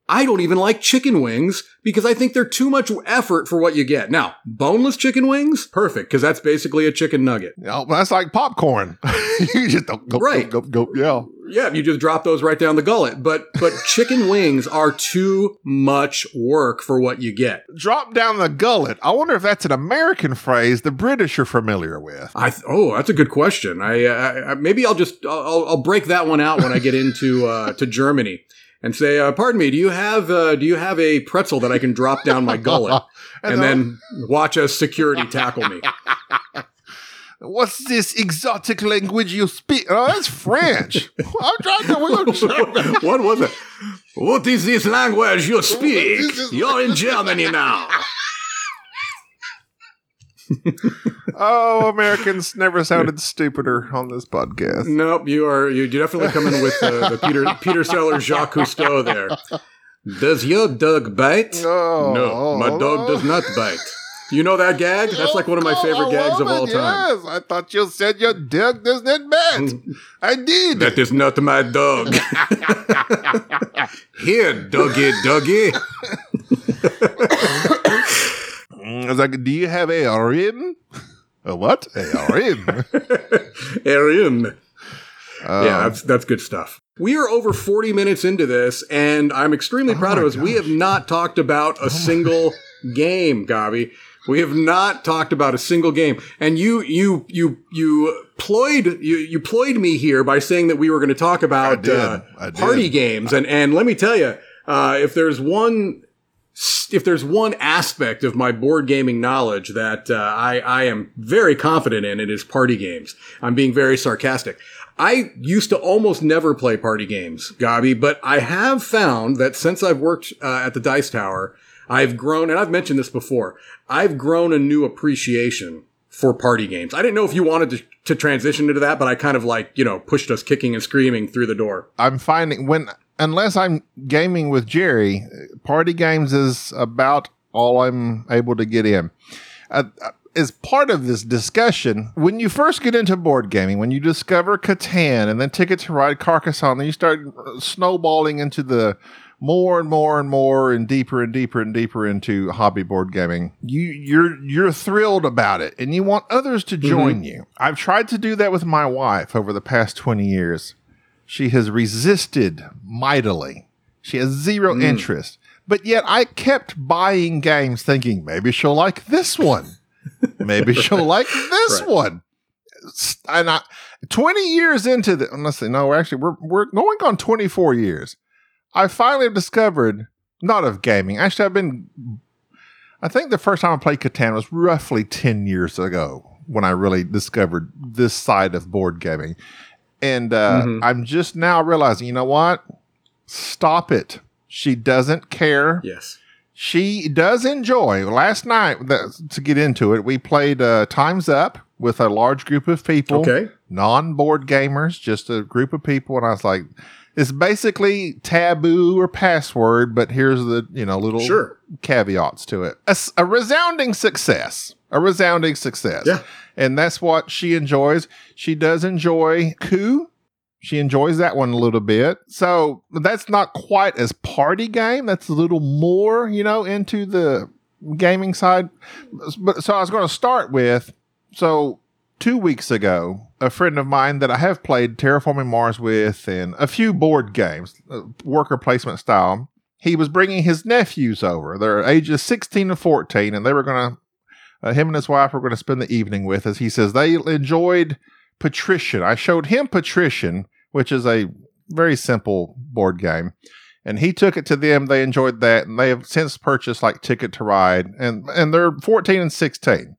Speaker 3: I don't even like chicken wings because I think they're too much effort for what you get. Now, boneless chicken wings, perfect, because that's basically a chicken nugget.
Speaker 2: Oh, that's like popcorn. you just don't go,
Speaker 3: Right.
Speaker 2: go, go, go, yeah.
Speaker 3: Yeah, you just drop those right down the gullet. But but chicken wings are too much work for what you get.
Speaker 2: Drop down the gullet. I wonder if that's an American phrase the British are familiar with.
Speaker 3: I th- oh, that's a good question. I, uh, I maybe I'll just I'll, I'll break that one out when I get into uh, to Germany and say, uh, "Pardon me, do you have uh, do you have a pretzel that I can drop down my gullet and then watch a security tackle me?"
Speaker 2: What's this exotic language you speak? Oh, that's French. I'm trying to.
Speaker 3: what was it? What is this language you speak? You're in Germany now.
Speaker 2: Oh, Americans never sounded stupider on this podcast.
Speaker 3: Nope, you are you definitely come in with uh, the Peter Peter Sellers Jacques Clouseau there. Does your dog bite?
Speaker 2: Oh,
Speaker 3: no, my dog does not bite. You know that gag? That's like one of my favorite gags of all time.
Speaker 2: Yes, I thought you said your dog does not bite. I did.
Speaker 3: That is not my dog. Here, doggy, doggy.
Speaker 2: I was like, do you have a rim? A what? A rim?
Speaker 3: Aaron. yeah, that's that's good stuff. We are over 40 minutes into this, and I'm extremely proud of us. We have not talked about a single game, Gabi. We have not talked about a single game. And you you you you ployed you you ployed me here by saying that we were going to talk about uh, party games. And and let me tell you, uh, if there's one if there's one aspect of my board gaming knowledge that uh, I, I am very confident in, it is party games. I'm being very sarcastic. I used to almost never play party games, Gabi, but I have found that since I've worked uh, at the Dice Tower, I've grown, and I've mentioned this before, I've grown a new appreciation for party games. I didn't know if you wanted to, to transition into that, but I kind of like, you know, pushed us kicking and screaming through the door.
Speaker 2: I'm finding when unless I'm gaming with Jerry, party games is about all I'm able to get in. Uh, uh, as part of this discussion, when you first get into board gaming, when you discover Catan and then Ticket to Ride Carcassonne, then you start snowballing into the more and more and more and deeper and deeper and deeper into hobby board gaming. You you're you're thrilled about it and you want others to join you. I've tried to do that with my wife over the past 20 years. She has resisted mightily. She has zero hmm. interest. But yet I kept buying games thinking maybe she'll like this one. Maybe she'll like this
Speaker 3: Right.
Speaker 2: one. And I 20 years into the let's see, no, actually we're we're going on 24 years. I finally discovered not of gaming. Actually, I've been I think the first time I played Catan was roughly 10 years ago when I really discovered this side of board gaming. And uh,
Speaker 3: Mhm.
Speaker 2: I'm just now realizing, you know what? Stop it. She doesn't care.
Speaker 3: Yes.
Speaker 2: She does enjoy. Last night, that, to get into it, we played uh, Time's Up with a large group of people
Speaker 3: Okay.
Speaker 2: non board gamers, just a group of people. And I was like, it's basically taboo or password, but here's the, you know, little
Speaker 3: Sure.
Speaker 2: caveats to it. A resounding success. A resounding success.
Speaker 3: Yeah.
Speaker 2: And that's what she enjoys. She does enjoy Coup. She enjoys that one a little bit. So that's not quite as party game. That's a little more, you know, into the gaming side. But so I was going to start with so two weeks ago, a friend of mine that I have played Terraforming Mars with and a few board games, uh, worker placement style, he was bringing his nephews over. They're ages 16 and 14, and they were going to, uh, him and his wife were going to spend the evening with us. He says they enjoyed Patrician. I showed him Patrician, which is a very simple board game. And he took it to them. They enjoyed that, and they have since purchased like Ticket to Ride, and and they're 14 and 16.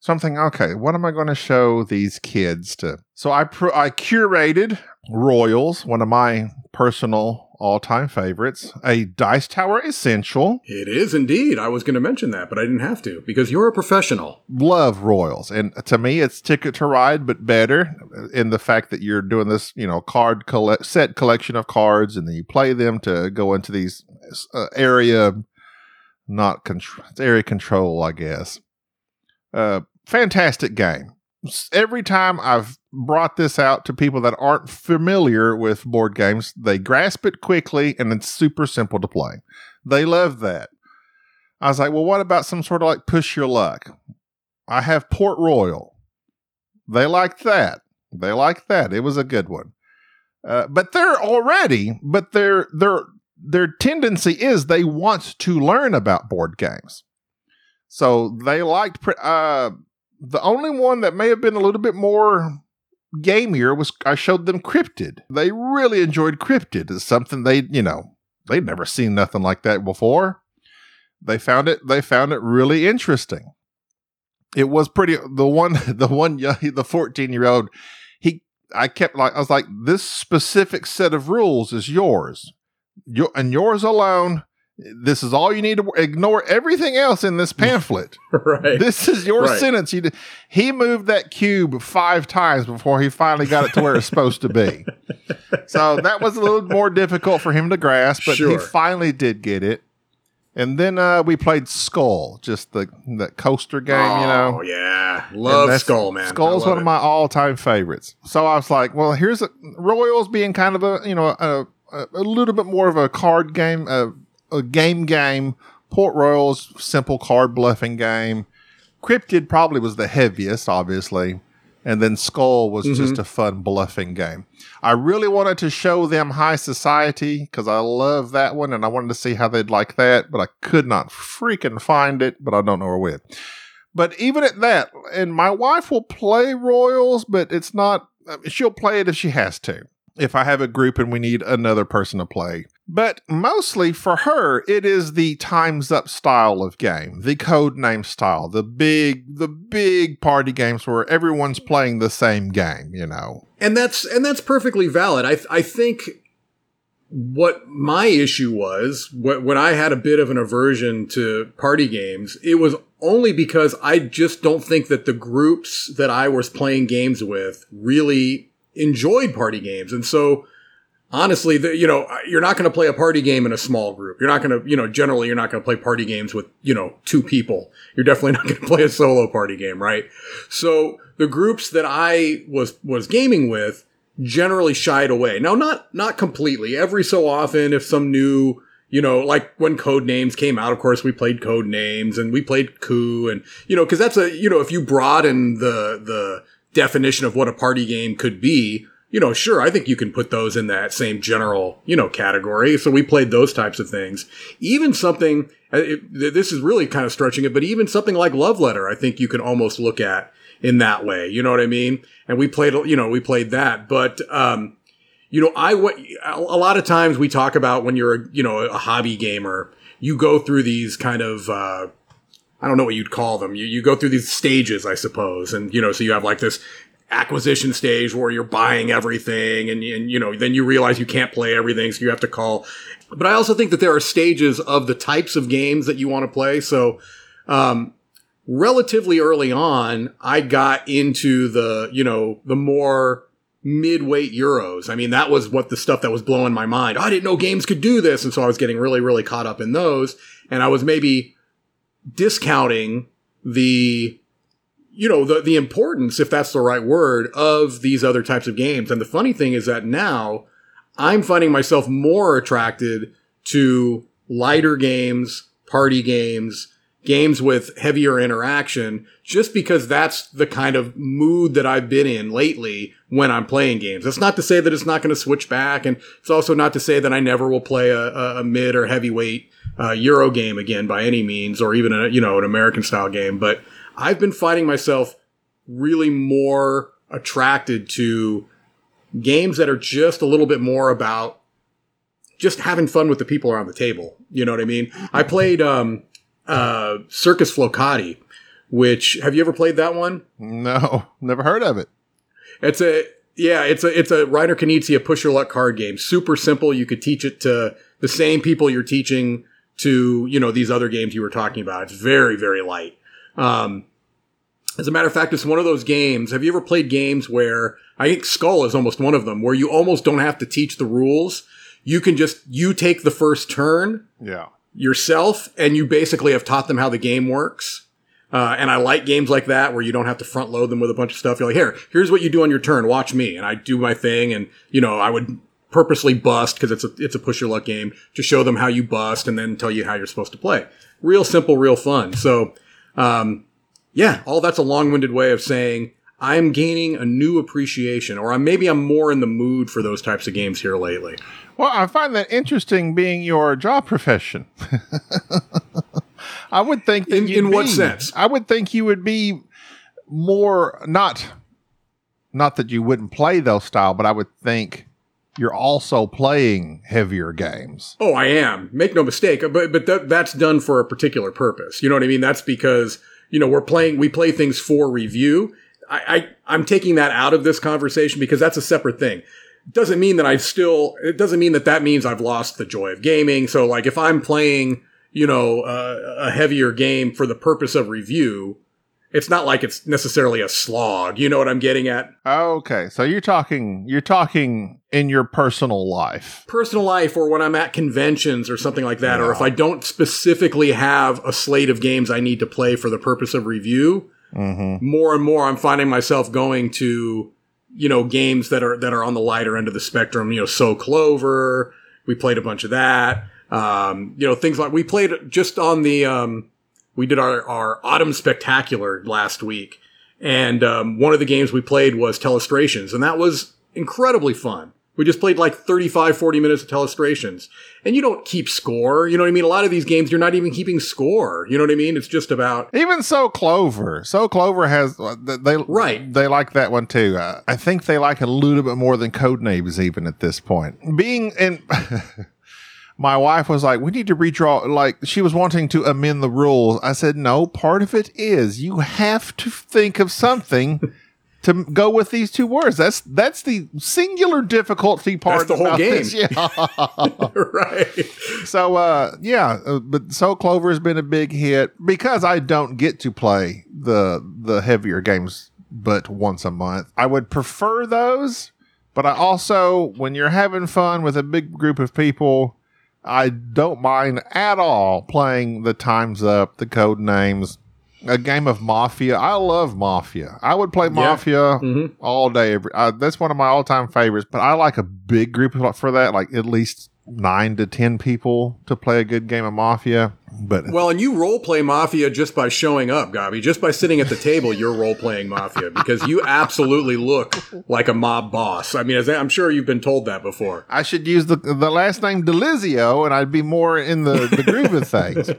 Speaker 2: So I'm thinking, okay, what am I going to show these kids to? So I pr- I curated Royals, one of my personal all-time favorites, a Dice Tower Essential.
Speaker 3: It is indeed. I was going to mention that, but I didn't have to because you're a professional.
Speaker 2: Love Royals, and to me, it's Ticket to Ride, but better in the fact that you're doing this, you know, card collect set collection of cards, and then you play them to go into these uh, area, not control, it's area control, I guess. Uh, fantastic game. Every time I've brought this out to people that aren't familiar with board games, they grasp it quickly and it's super simple to play. They love that. I was like, well, what about some sort of like push your luck? I have Port Royal. They liked that. They liked that. It was a good one. Uh, but they're already, but their their their tendency is they want to learn about board games. So they liked uh, the only one that may have been a little bit more gamier was I showed them Cryptid. They really enjoyed Cryptid. It's something they, you know, they'd never seen nothing like that before. They found it they found it really interesting. It was pretty the one the one the 14 year old he I kept like I was like this specific set of rules is yours. you, and yours alone. This is all you need to ignore everything else in this pamphlet.
Speaker 3: right.
Speaker 2: This is your
Speaker 3: Right.
Speaker 2: sentence. You did, he moved that cube five times before he finally got it to where it's supposed to be. So that was a little more difficult for him to grasp, but he finally did get it. And then uh, we played Skull, just the the coaster game, you know.
Speaker 3: Oh yeah, love Skull man.
Speaker 2: Skull's one of my all-time favorites. So I was like, well, here's a, Royals being kind of a you know a, a, a little bit more of a card game, a, a game game. Port Royals simple card bluffing game. Cryptid probably was the heaviest, obviously, and then Skull was just
Speaker 3: Mm-hmm.
Speaker 2: a fun bluffing game. I really wanted to show them High Society because I love that one, and I wanted to see how they'd like that, but I could not freaking find it. But I don't know where it went. But even at that, and my wife will play Royals, but it's not, she'll play it if she has to. If I have a group and we need another person to play. But mostly for her, it is the times up style of game, the code name style, the big, the big party games where everyone's playing the same game, you know.
Speaker 3: and that's and that's perfectly valid. I I think what my issue was wh- when I had a bit of an aversion to party games, it was only because I just don't think that the groups that I was playing games with really enjoyed party games, and so honestly, the, you know, you're not going to play a party game in a small group. You're not going to, you know, generally you're not going to play party games with, you know, two people. You're definitely not going to play a solo party game, right? So the groups that I was was gaming with generally shied away. Now, not not completely. Every so often, if some new you know, like when Codenames came out, of course, we played Codenames and we played coup and, you know, cause that's a, you know, if you broaden the, the definition of what a party game could be, you know, sure, I think you can put those in that same general, you know, category. So we played those types of things. Even something, uh, it, this is really kind of stretching it, but even something like Love Letter, I think you can almost look at in that way. You know what I mean? And we played, you know, we played that, but, um, you know, I a lot of times we talk about when you're, you know, a hobby gamer, you go through these kind of, uh, I don't know what you'd call them. You, you go through these stages, I suppose. And, you know, so you have like this acquisition stage where you're buying everything and, and, you know, then you realize you can't play everything. So you have to call. But I also think that there are stages of the types of games that you want to play. So, um, relatively early on, I got into the, you know, the more, mid-weight euros. I mean, that was what the stuff that was blowing my mind. I didn't know games could do this. And so I was getting really, really caught up in those. And I was maybe discounting the, you know, the, the importance, if that's the right word, of these other types of games. And the funny thing is that now I'm finding myself more attracted to lighter games, party games, games with heavier interaction just because that's the kind of mood that I've been in lately when I'm playing games. That's not to say that it's not going to switch back. And it's also not to say that I never will play a, a, mid or heavyweight uh, Euro game again by any means, or even a, you know, an American style game. But I've been finding myself really more attracted to games that are just a little bit more about just having fun with the people around the table. You know what I mean? I played, um, uh, Circus Flohcati, which have you ever played that one?
Speaker 2: No, never heard of it.
Speaker 3: It's a yeah, it's a it's a Reiner Knizia push your luck card game. Super simple. You could teach it to the same people you're teaching to you know these other games you were talking about. It's very very light. Um, as a matter of fact, it's one of those games. Have you ever played games where I think Skull is almost one of them, where you almost don't have to teach the rules. You can just you take the first turn
Speaker 2: Yeah.
Speaker 3: yourself and you basically have taught them how the game works. Uh, and I like games like that where you don't have to front load them with a bunch of stuff. You're like, here, here's what you do on your turn. Watch me. And I do my thing. And, you know, I would purposely bust because it's a, it's a push your luck game to show them how you bust and then tell you how you're supposed to play. Real simple, real fun. So, um, yeah, all that's a long winded way of saying I'm gaining a new appreciation or I'm, maybe I'm more in the mood for those types of games here lately.
Speaker 2: Well, I find that interesting being your job profession. I would think that
Speaker 3: In-
Speaker 2: you'd
Speaker 3: in what
Speaker 2: be-
Speaker 3: sense?
Speaker 2: I would think you would be more not not that you wouldn't play those style, but I would think you're also playing heavier games.
Speaker 3: Oh, I am. Make no mistake. But but that, that's done for a particular purpose. You know what I mean? That's because you know we're playing. We play things for review. I, I I'm taking that out of this conversation because that's a separate thing. doesn't mean that I still, it doesn't mean that that means I've lost the joy of gaming. So like if I'm playing, you know, uh, a heavier game for the purpose of review, it's not like it's necessarily a slog. You know what I'm getting at?
Speaker 2: Okay, so you're talking you're talking in your personal life.
Speaker 3: Personal life or when I'm at conventions or something like that, yeah. or if I don't specifically have a slate of games I need to play for the purpose of review, mm-hmm. more and more I'm finding myself going to, you know, games that are that are on the lighter end of the spectrum, you know, So Clover, we played a bunch of that. Um, you know, things like we played just on the um, we did our, our autumn spectacular last week. And um, one of the games we played was Telestrations, and that was incredibly fun. We just played like 35, 40 minutes of Telestrations. And you don't keep score. You know what I mean? A lot of these games, you're not even keeping score. You know what I mean? It's just about.
Speaker 2: Even so, Clover. So Clover has. Uh, they,
Speaker 3: right.
Speaker 2: They like that one too. Uh, I think they like it a little bit more than Codenames, even at this point. Being in. my wife was like, we need to redraw, like, she was wanting to amend the rules. I said, no, part of it is you have to think of something to go with these two words. That's that's the singular difficulty part.
Speaker 3: That's the whole game.
Speaker 2: Yeah, right. So, uh, yeah, uh, but So Clover has been a big hit because I don't get to play the the heavier games, but once a month. I would prefer those, but I also, when you're having fun with a big group of people I don't mind at all playing the Times Up, the Codenames, a game of Mafia. I love Mafia. I would play Mafia yeah. mm-hmm. all day. Every, uh, that's one of my all time favorites. But I like a big group for that, like at least nine to ten people to play a good game of Mafia. But
Speaker 3: well, and you role play Mafia just by showing up, Gabi. Just by sitting at the table, you're role playing Mafia because you absolutely look like a mob boss. I mean, I'm sure you've been told that before.
Speaker 2: I should use the the last name Delizio, and I'd be more in the the groove of things.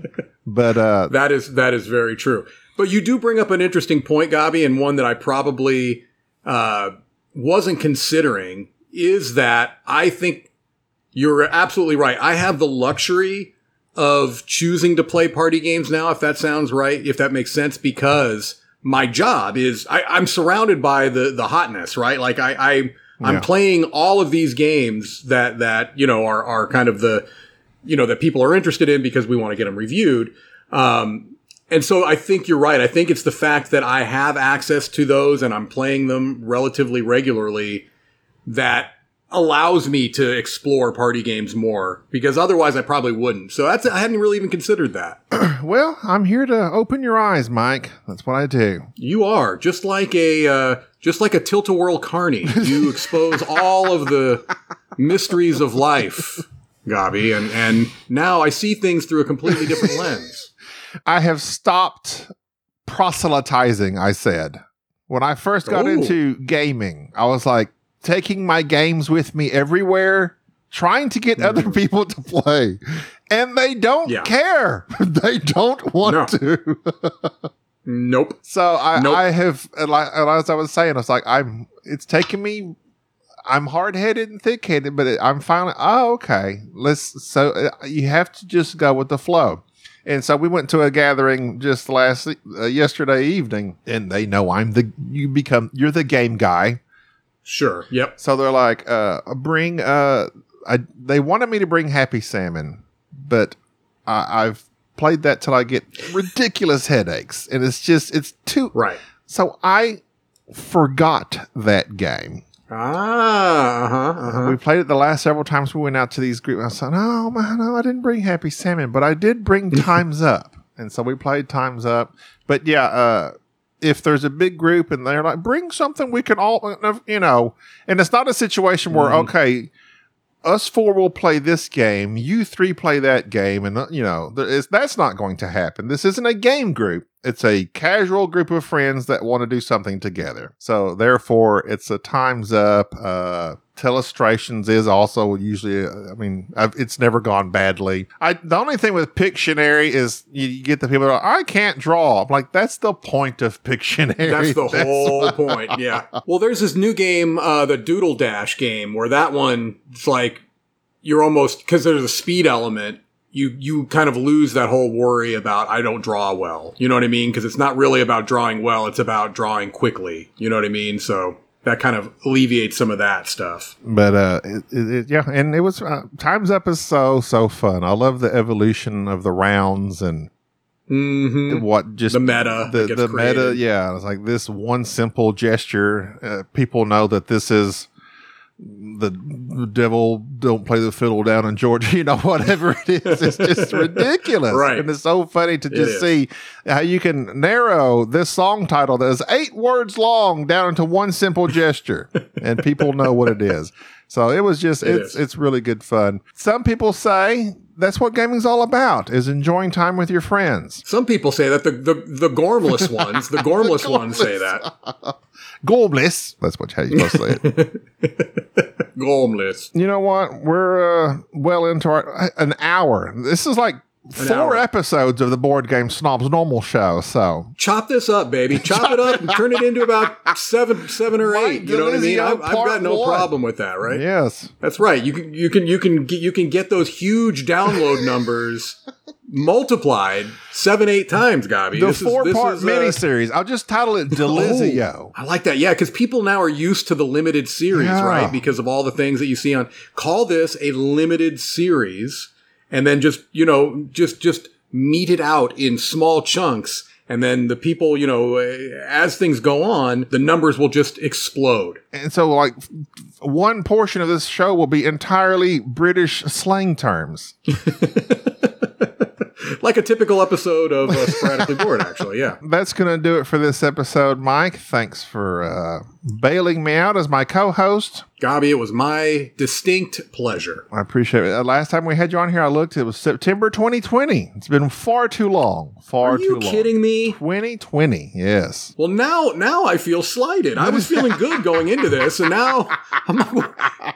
Speaker 2: But uh,
Speaker 3: that is that is very true. But you do bring up an interesting point, Gabi, and one that I probably uh, wasn't considering is that I think you're absolutely right. I have the luxury of choosing to play party games now, if that sounds right, if that makes sense, because my job is I, am surrounded by the the hotness, right? Like I, I I'm yeah. playing all of these games that that you know are are kind of the you know that people are interested in because we want to get them reviewed. Um, and so I think you're right. I think it's the fact that I have access to those and I'm playing them relatively regularly that allows me to explore party games more because otherwise I probably wouldn't. So that's I hadn't really even considered that.
Speaker 2: well, I'm here to open your eyes, Mike. That's what I do.
Speaker 3: You are just like a uh, just like a tilt-a-whirl carny. You expose all of the mysteries of life, Gabi, and and now I see things through a completely different lens.
Speaker 2: I have stopped proselytizing. I said when I first got Ooh. into gaming, I was like taking my games with me everywhere, trying to get other mm-hmm. people to play, and they don't yeah. care. they don't want no.
Speaker 3: to. nope.
Speaker 2: So I, nope. I have, as I was saying, I was like, I'm. It's taking me. I'm hard headed and thick headed, but I'm finally. Oh, okay. Let's. So uh, you have to just go with the flow. And so we went to a gathering just last uh, yesterday evening, and they know I'm the you become you're the game guy.
Speaker 3: Sure. Yep.
Speaker 2: So they're like, uh, bring. Uh, I, they wanted me to bring Happy Salmon, but I, I've played that till I get ridiculous headaches, and it's just it's too
Speaker 3: right.
Speaker 2: So I forgot that game.
Speaker 3: Ah, uh-huh, uh-huh.
Speaker 2: We played it the last several times we went out to these groups. I said, "Oh man, no, I didn't bring Happy Salmon, but I did bring Times Up," and so we played Times Up. But yeah, uh, if there's a big group and they're like, bring something we can all, you know, and it's not a situation where, mm-hmm. okay, us four will play this game, you three play that game, and, you know, that's not going to happen. This isn't a game group. It's a casual group of friends that want to do something together. So therefore, it's a time's up. Uh, Telestrations is also usually, I mean, I've, it's never gone badly. I the only thing with Pictionary is you, you get the people that are, I can't draw. I'm like, that's the point of Pictionary.
Speaker 3: That's the that's whole point. Yeah. Well, there's this new game, uh, the Doodle Dash game, where that one, it's like you're almost because there's a speed element you you kind of lose that whole worry about I don't draw well. You know what I mean? Because it's not really about drawing well; it's about drawing quickly. You know what I mean? So that kind of alleviates some of that stuff.
Speaker 2: But uh, it, it, yeah, and it was uh, Times Up is so so fun. I love the evolution of the rounds and
Speaker 3: hmm
Speaker 2: what just
Speaker 3: The meta
Speaker 2: the the meta. Yeah, it's like this one simple gesture. Uh, people know that this is the devil don't play the fiddle down in Georgia, you know, whatever it is. It's just ridiculous.
Speaker 3: Right.
Speaker 2: And it's so funny to just see how you can narrow this song title that is eight words long down into one simple gesture and people know what it is. So it was just
Speaker 3: It
Speaker 2: it's
Speaker 3: is.
Speaker 2: it's really good fun. Some people say that's what gaming's all about is enjoying time with your friends.
Speaker 3: Some people say that the the, the gormless ones, the gormless ones say that.
Speaker 2: Gormless. That's what how you supposed to say it.
Speaker 3: Gormless.
Speaker 2: You know what? We're uh, well into our an hour. This is like four
Speaker 3: hour.
Speaker 2: episodes of the Board Game Snobs normal show. So
Speaker 3: Chop this up, baby. Chop it up and turn it into about seven, seven or eight. You know what I mean? I've, I've got no
Speaker 2: one.
Speaker 3: problem with that, right?
Speaker 2: yes,
Speaker 3: That's right. You can, you can, you can, get, you can get those huge download numbers multiplied seven, eight times, Gabi.
Speaker 2: the
Speaker 3: This
Speaker 2: four
Speaker 3: this
Speaker 2: part
Speaker 3: is, uh,
Speaker 2: miniseries. I'll just title it Delizio.
Speaker 3: Oh, I like that. Yeah, because people now are used to the limited series,
Speaker 2: Yeah.
Speaker 3: right? Because of all the things that you see on. Call this a limited series, and then just you know just just mete it out in small chunks, and then the people you know eh, as things go on, the numbers will just explode.
Speaker 2: And so, like, one portion of this show will be entirely British slang terms.
Speaker 3: Like a typical episode of uh, Sporadically Bored, actually. Yeah.
Speaker 2: That's going to do it for this episode, Mike. Thanks for uh, bailing me out as my co host.
Speaker 3: Gabi, it was my distinct pleasure.
Speaker 2: I appreciate it. Uh, last time we had you on here, I looked, it was September 2020. It's been far too long. Far too long.
Speaker 3: Are
Speaker 2: too
Speaker 3: you
Speaker 2: long.
Speaker 3: kidding me?
Speaker 2: 2020, yes.
Speaker 3: Well, now, now I feel slighted. I was feeling good going into this, and now I'm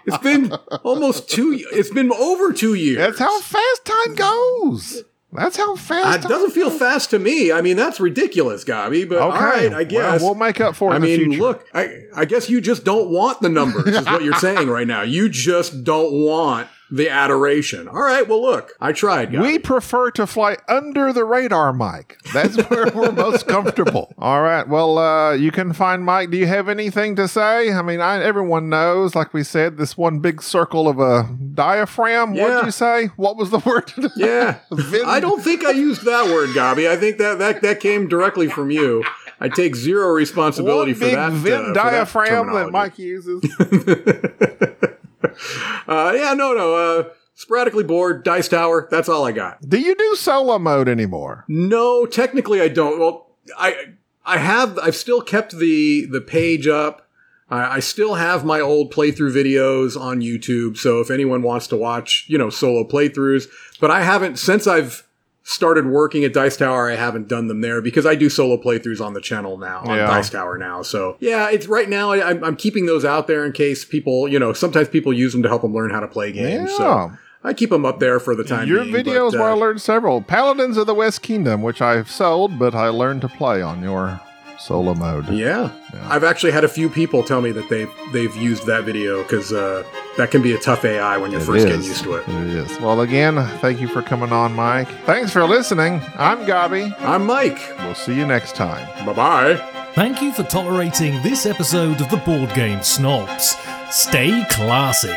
Speaker 3: it's been almost two. It's been over two years.
Speaker 2: That's how fast time goes. That's how fast
Speaker 3: It doesn't feel fast to me. I mean, that's ridiculous, Gabi. But all right, I guess.
Speaker 2: Well, we'll make up for it
Speaker 3: I
Speaker 2: in the
Speaker 3: mean,
Speaker 2: future.
Speaker 3: look, I, I guess you just don't want the numbers, is what you're saying right now. You just don't want the adoration. All right, well, look, I tried.
Speaker 2: We prefer to fly under the radar, Mike. That's where we're most comfortable. All right. Well, uh, you can find Mike. Do you have anything to say? I mean, I, everyone knows, like we said, this one big circle of a diaphragm. What
Speaker 3: Yeah.
Speaker 2: did you say? What was the word?
Speaker 3: Yeah,
Speaker 2: Venn-
Speaker 3: I don't think I used that word, Gabi. I think that that, that came directly from you. I take zero responsibility
Speaker 2: one
Speaker 3: for
Speaker 2: big
Speaker 3: that.
Speaker 2: Venn
Speaker 3: uh, for that
Speaker 2: diaphragm that. Mike uses.
Speaker 3: Uh, yeah, no, no. Uh, sporadically bored, Dice Tower. That's all I got.
Speaker 2: do you do solo mode anymore?
Speaker 3: No, technically I don't. Well, I I have. I've still kept the the page up. I, I still have my old playthrough videos on YouTube. So if anyone wants to watch, you know, solo playthroughs, but I haven't since I've started working at Dice Tower. I haven't done them there because I do solo playthroughs on the channel now on
Speaker 2: Yeah.
Speaker 3: Dice Tower now. So yeah, it's right now. I, I'm, I'm keeping those out there in case people, you know, sometimes people use them to help them learn how to play games.
Speaker 2: Yeah.
Speaker 3: So I keep them up there for the time.
Speaker 2: Your
Speaker 3: being,
Speaker 2: videos
Speaker 3: but,
Speaker 2: where I
Speaker 3: uh,
Speaker 2: learned several Paladins of the West Kingdom, which I've sold, but I learned to play on your solo mode.
Speaker 3: Yeah. yeah. I've actually had a few people tell me that they've they've used that video because uh, that can be a tough AI when you're
Speaker 2: it
Speaker 3: first
Speaker 2: is.
Speaker 3: getting used to it.
Speaker 2: It is. Well, again, thank you for coming on, Mike. Thanks for listening. I'm Gabi.
Speaker 3: I'm Mike.
Speaker 2: We'll see you next time.
Speaker 3: Bye bye.
Speaker 1: Thank you for tolerating this episode of the Board Game Snobs. Stay classy.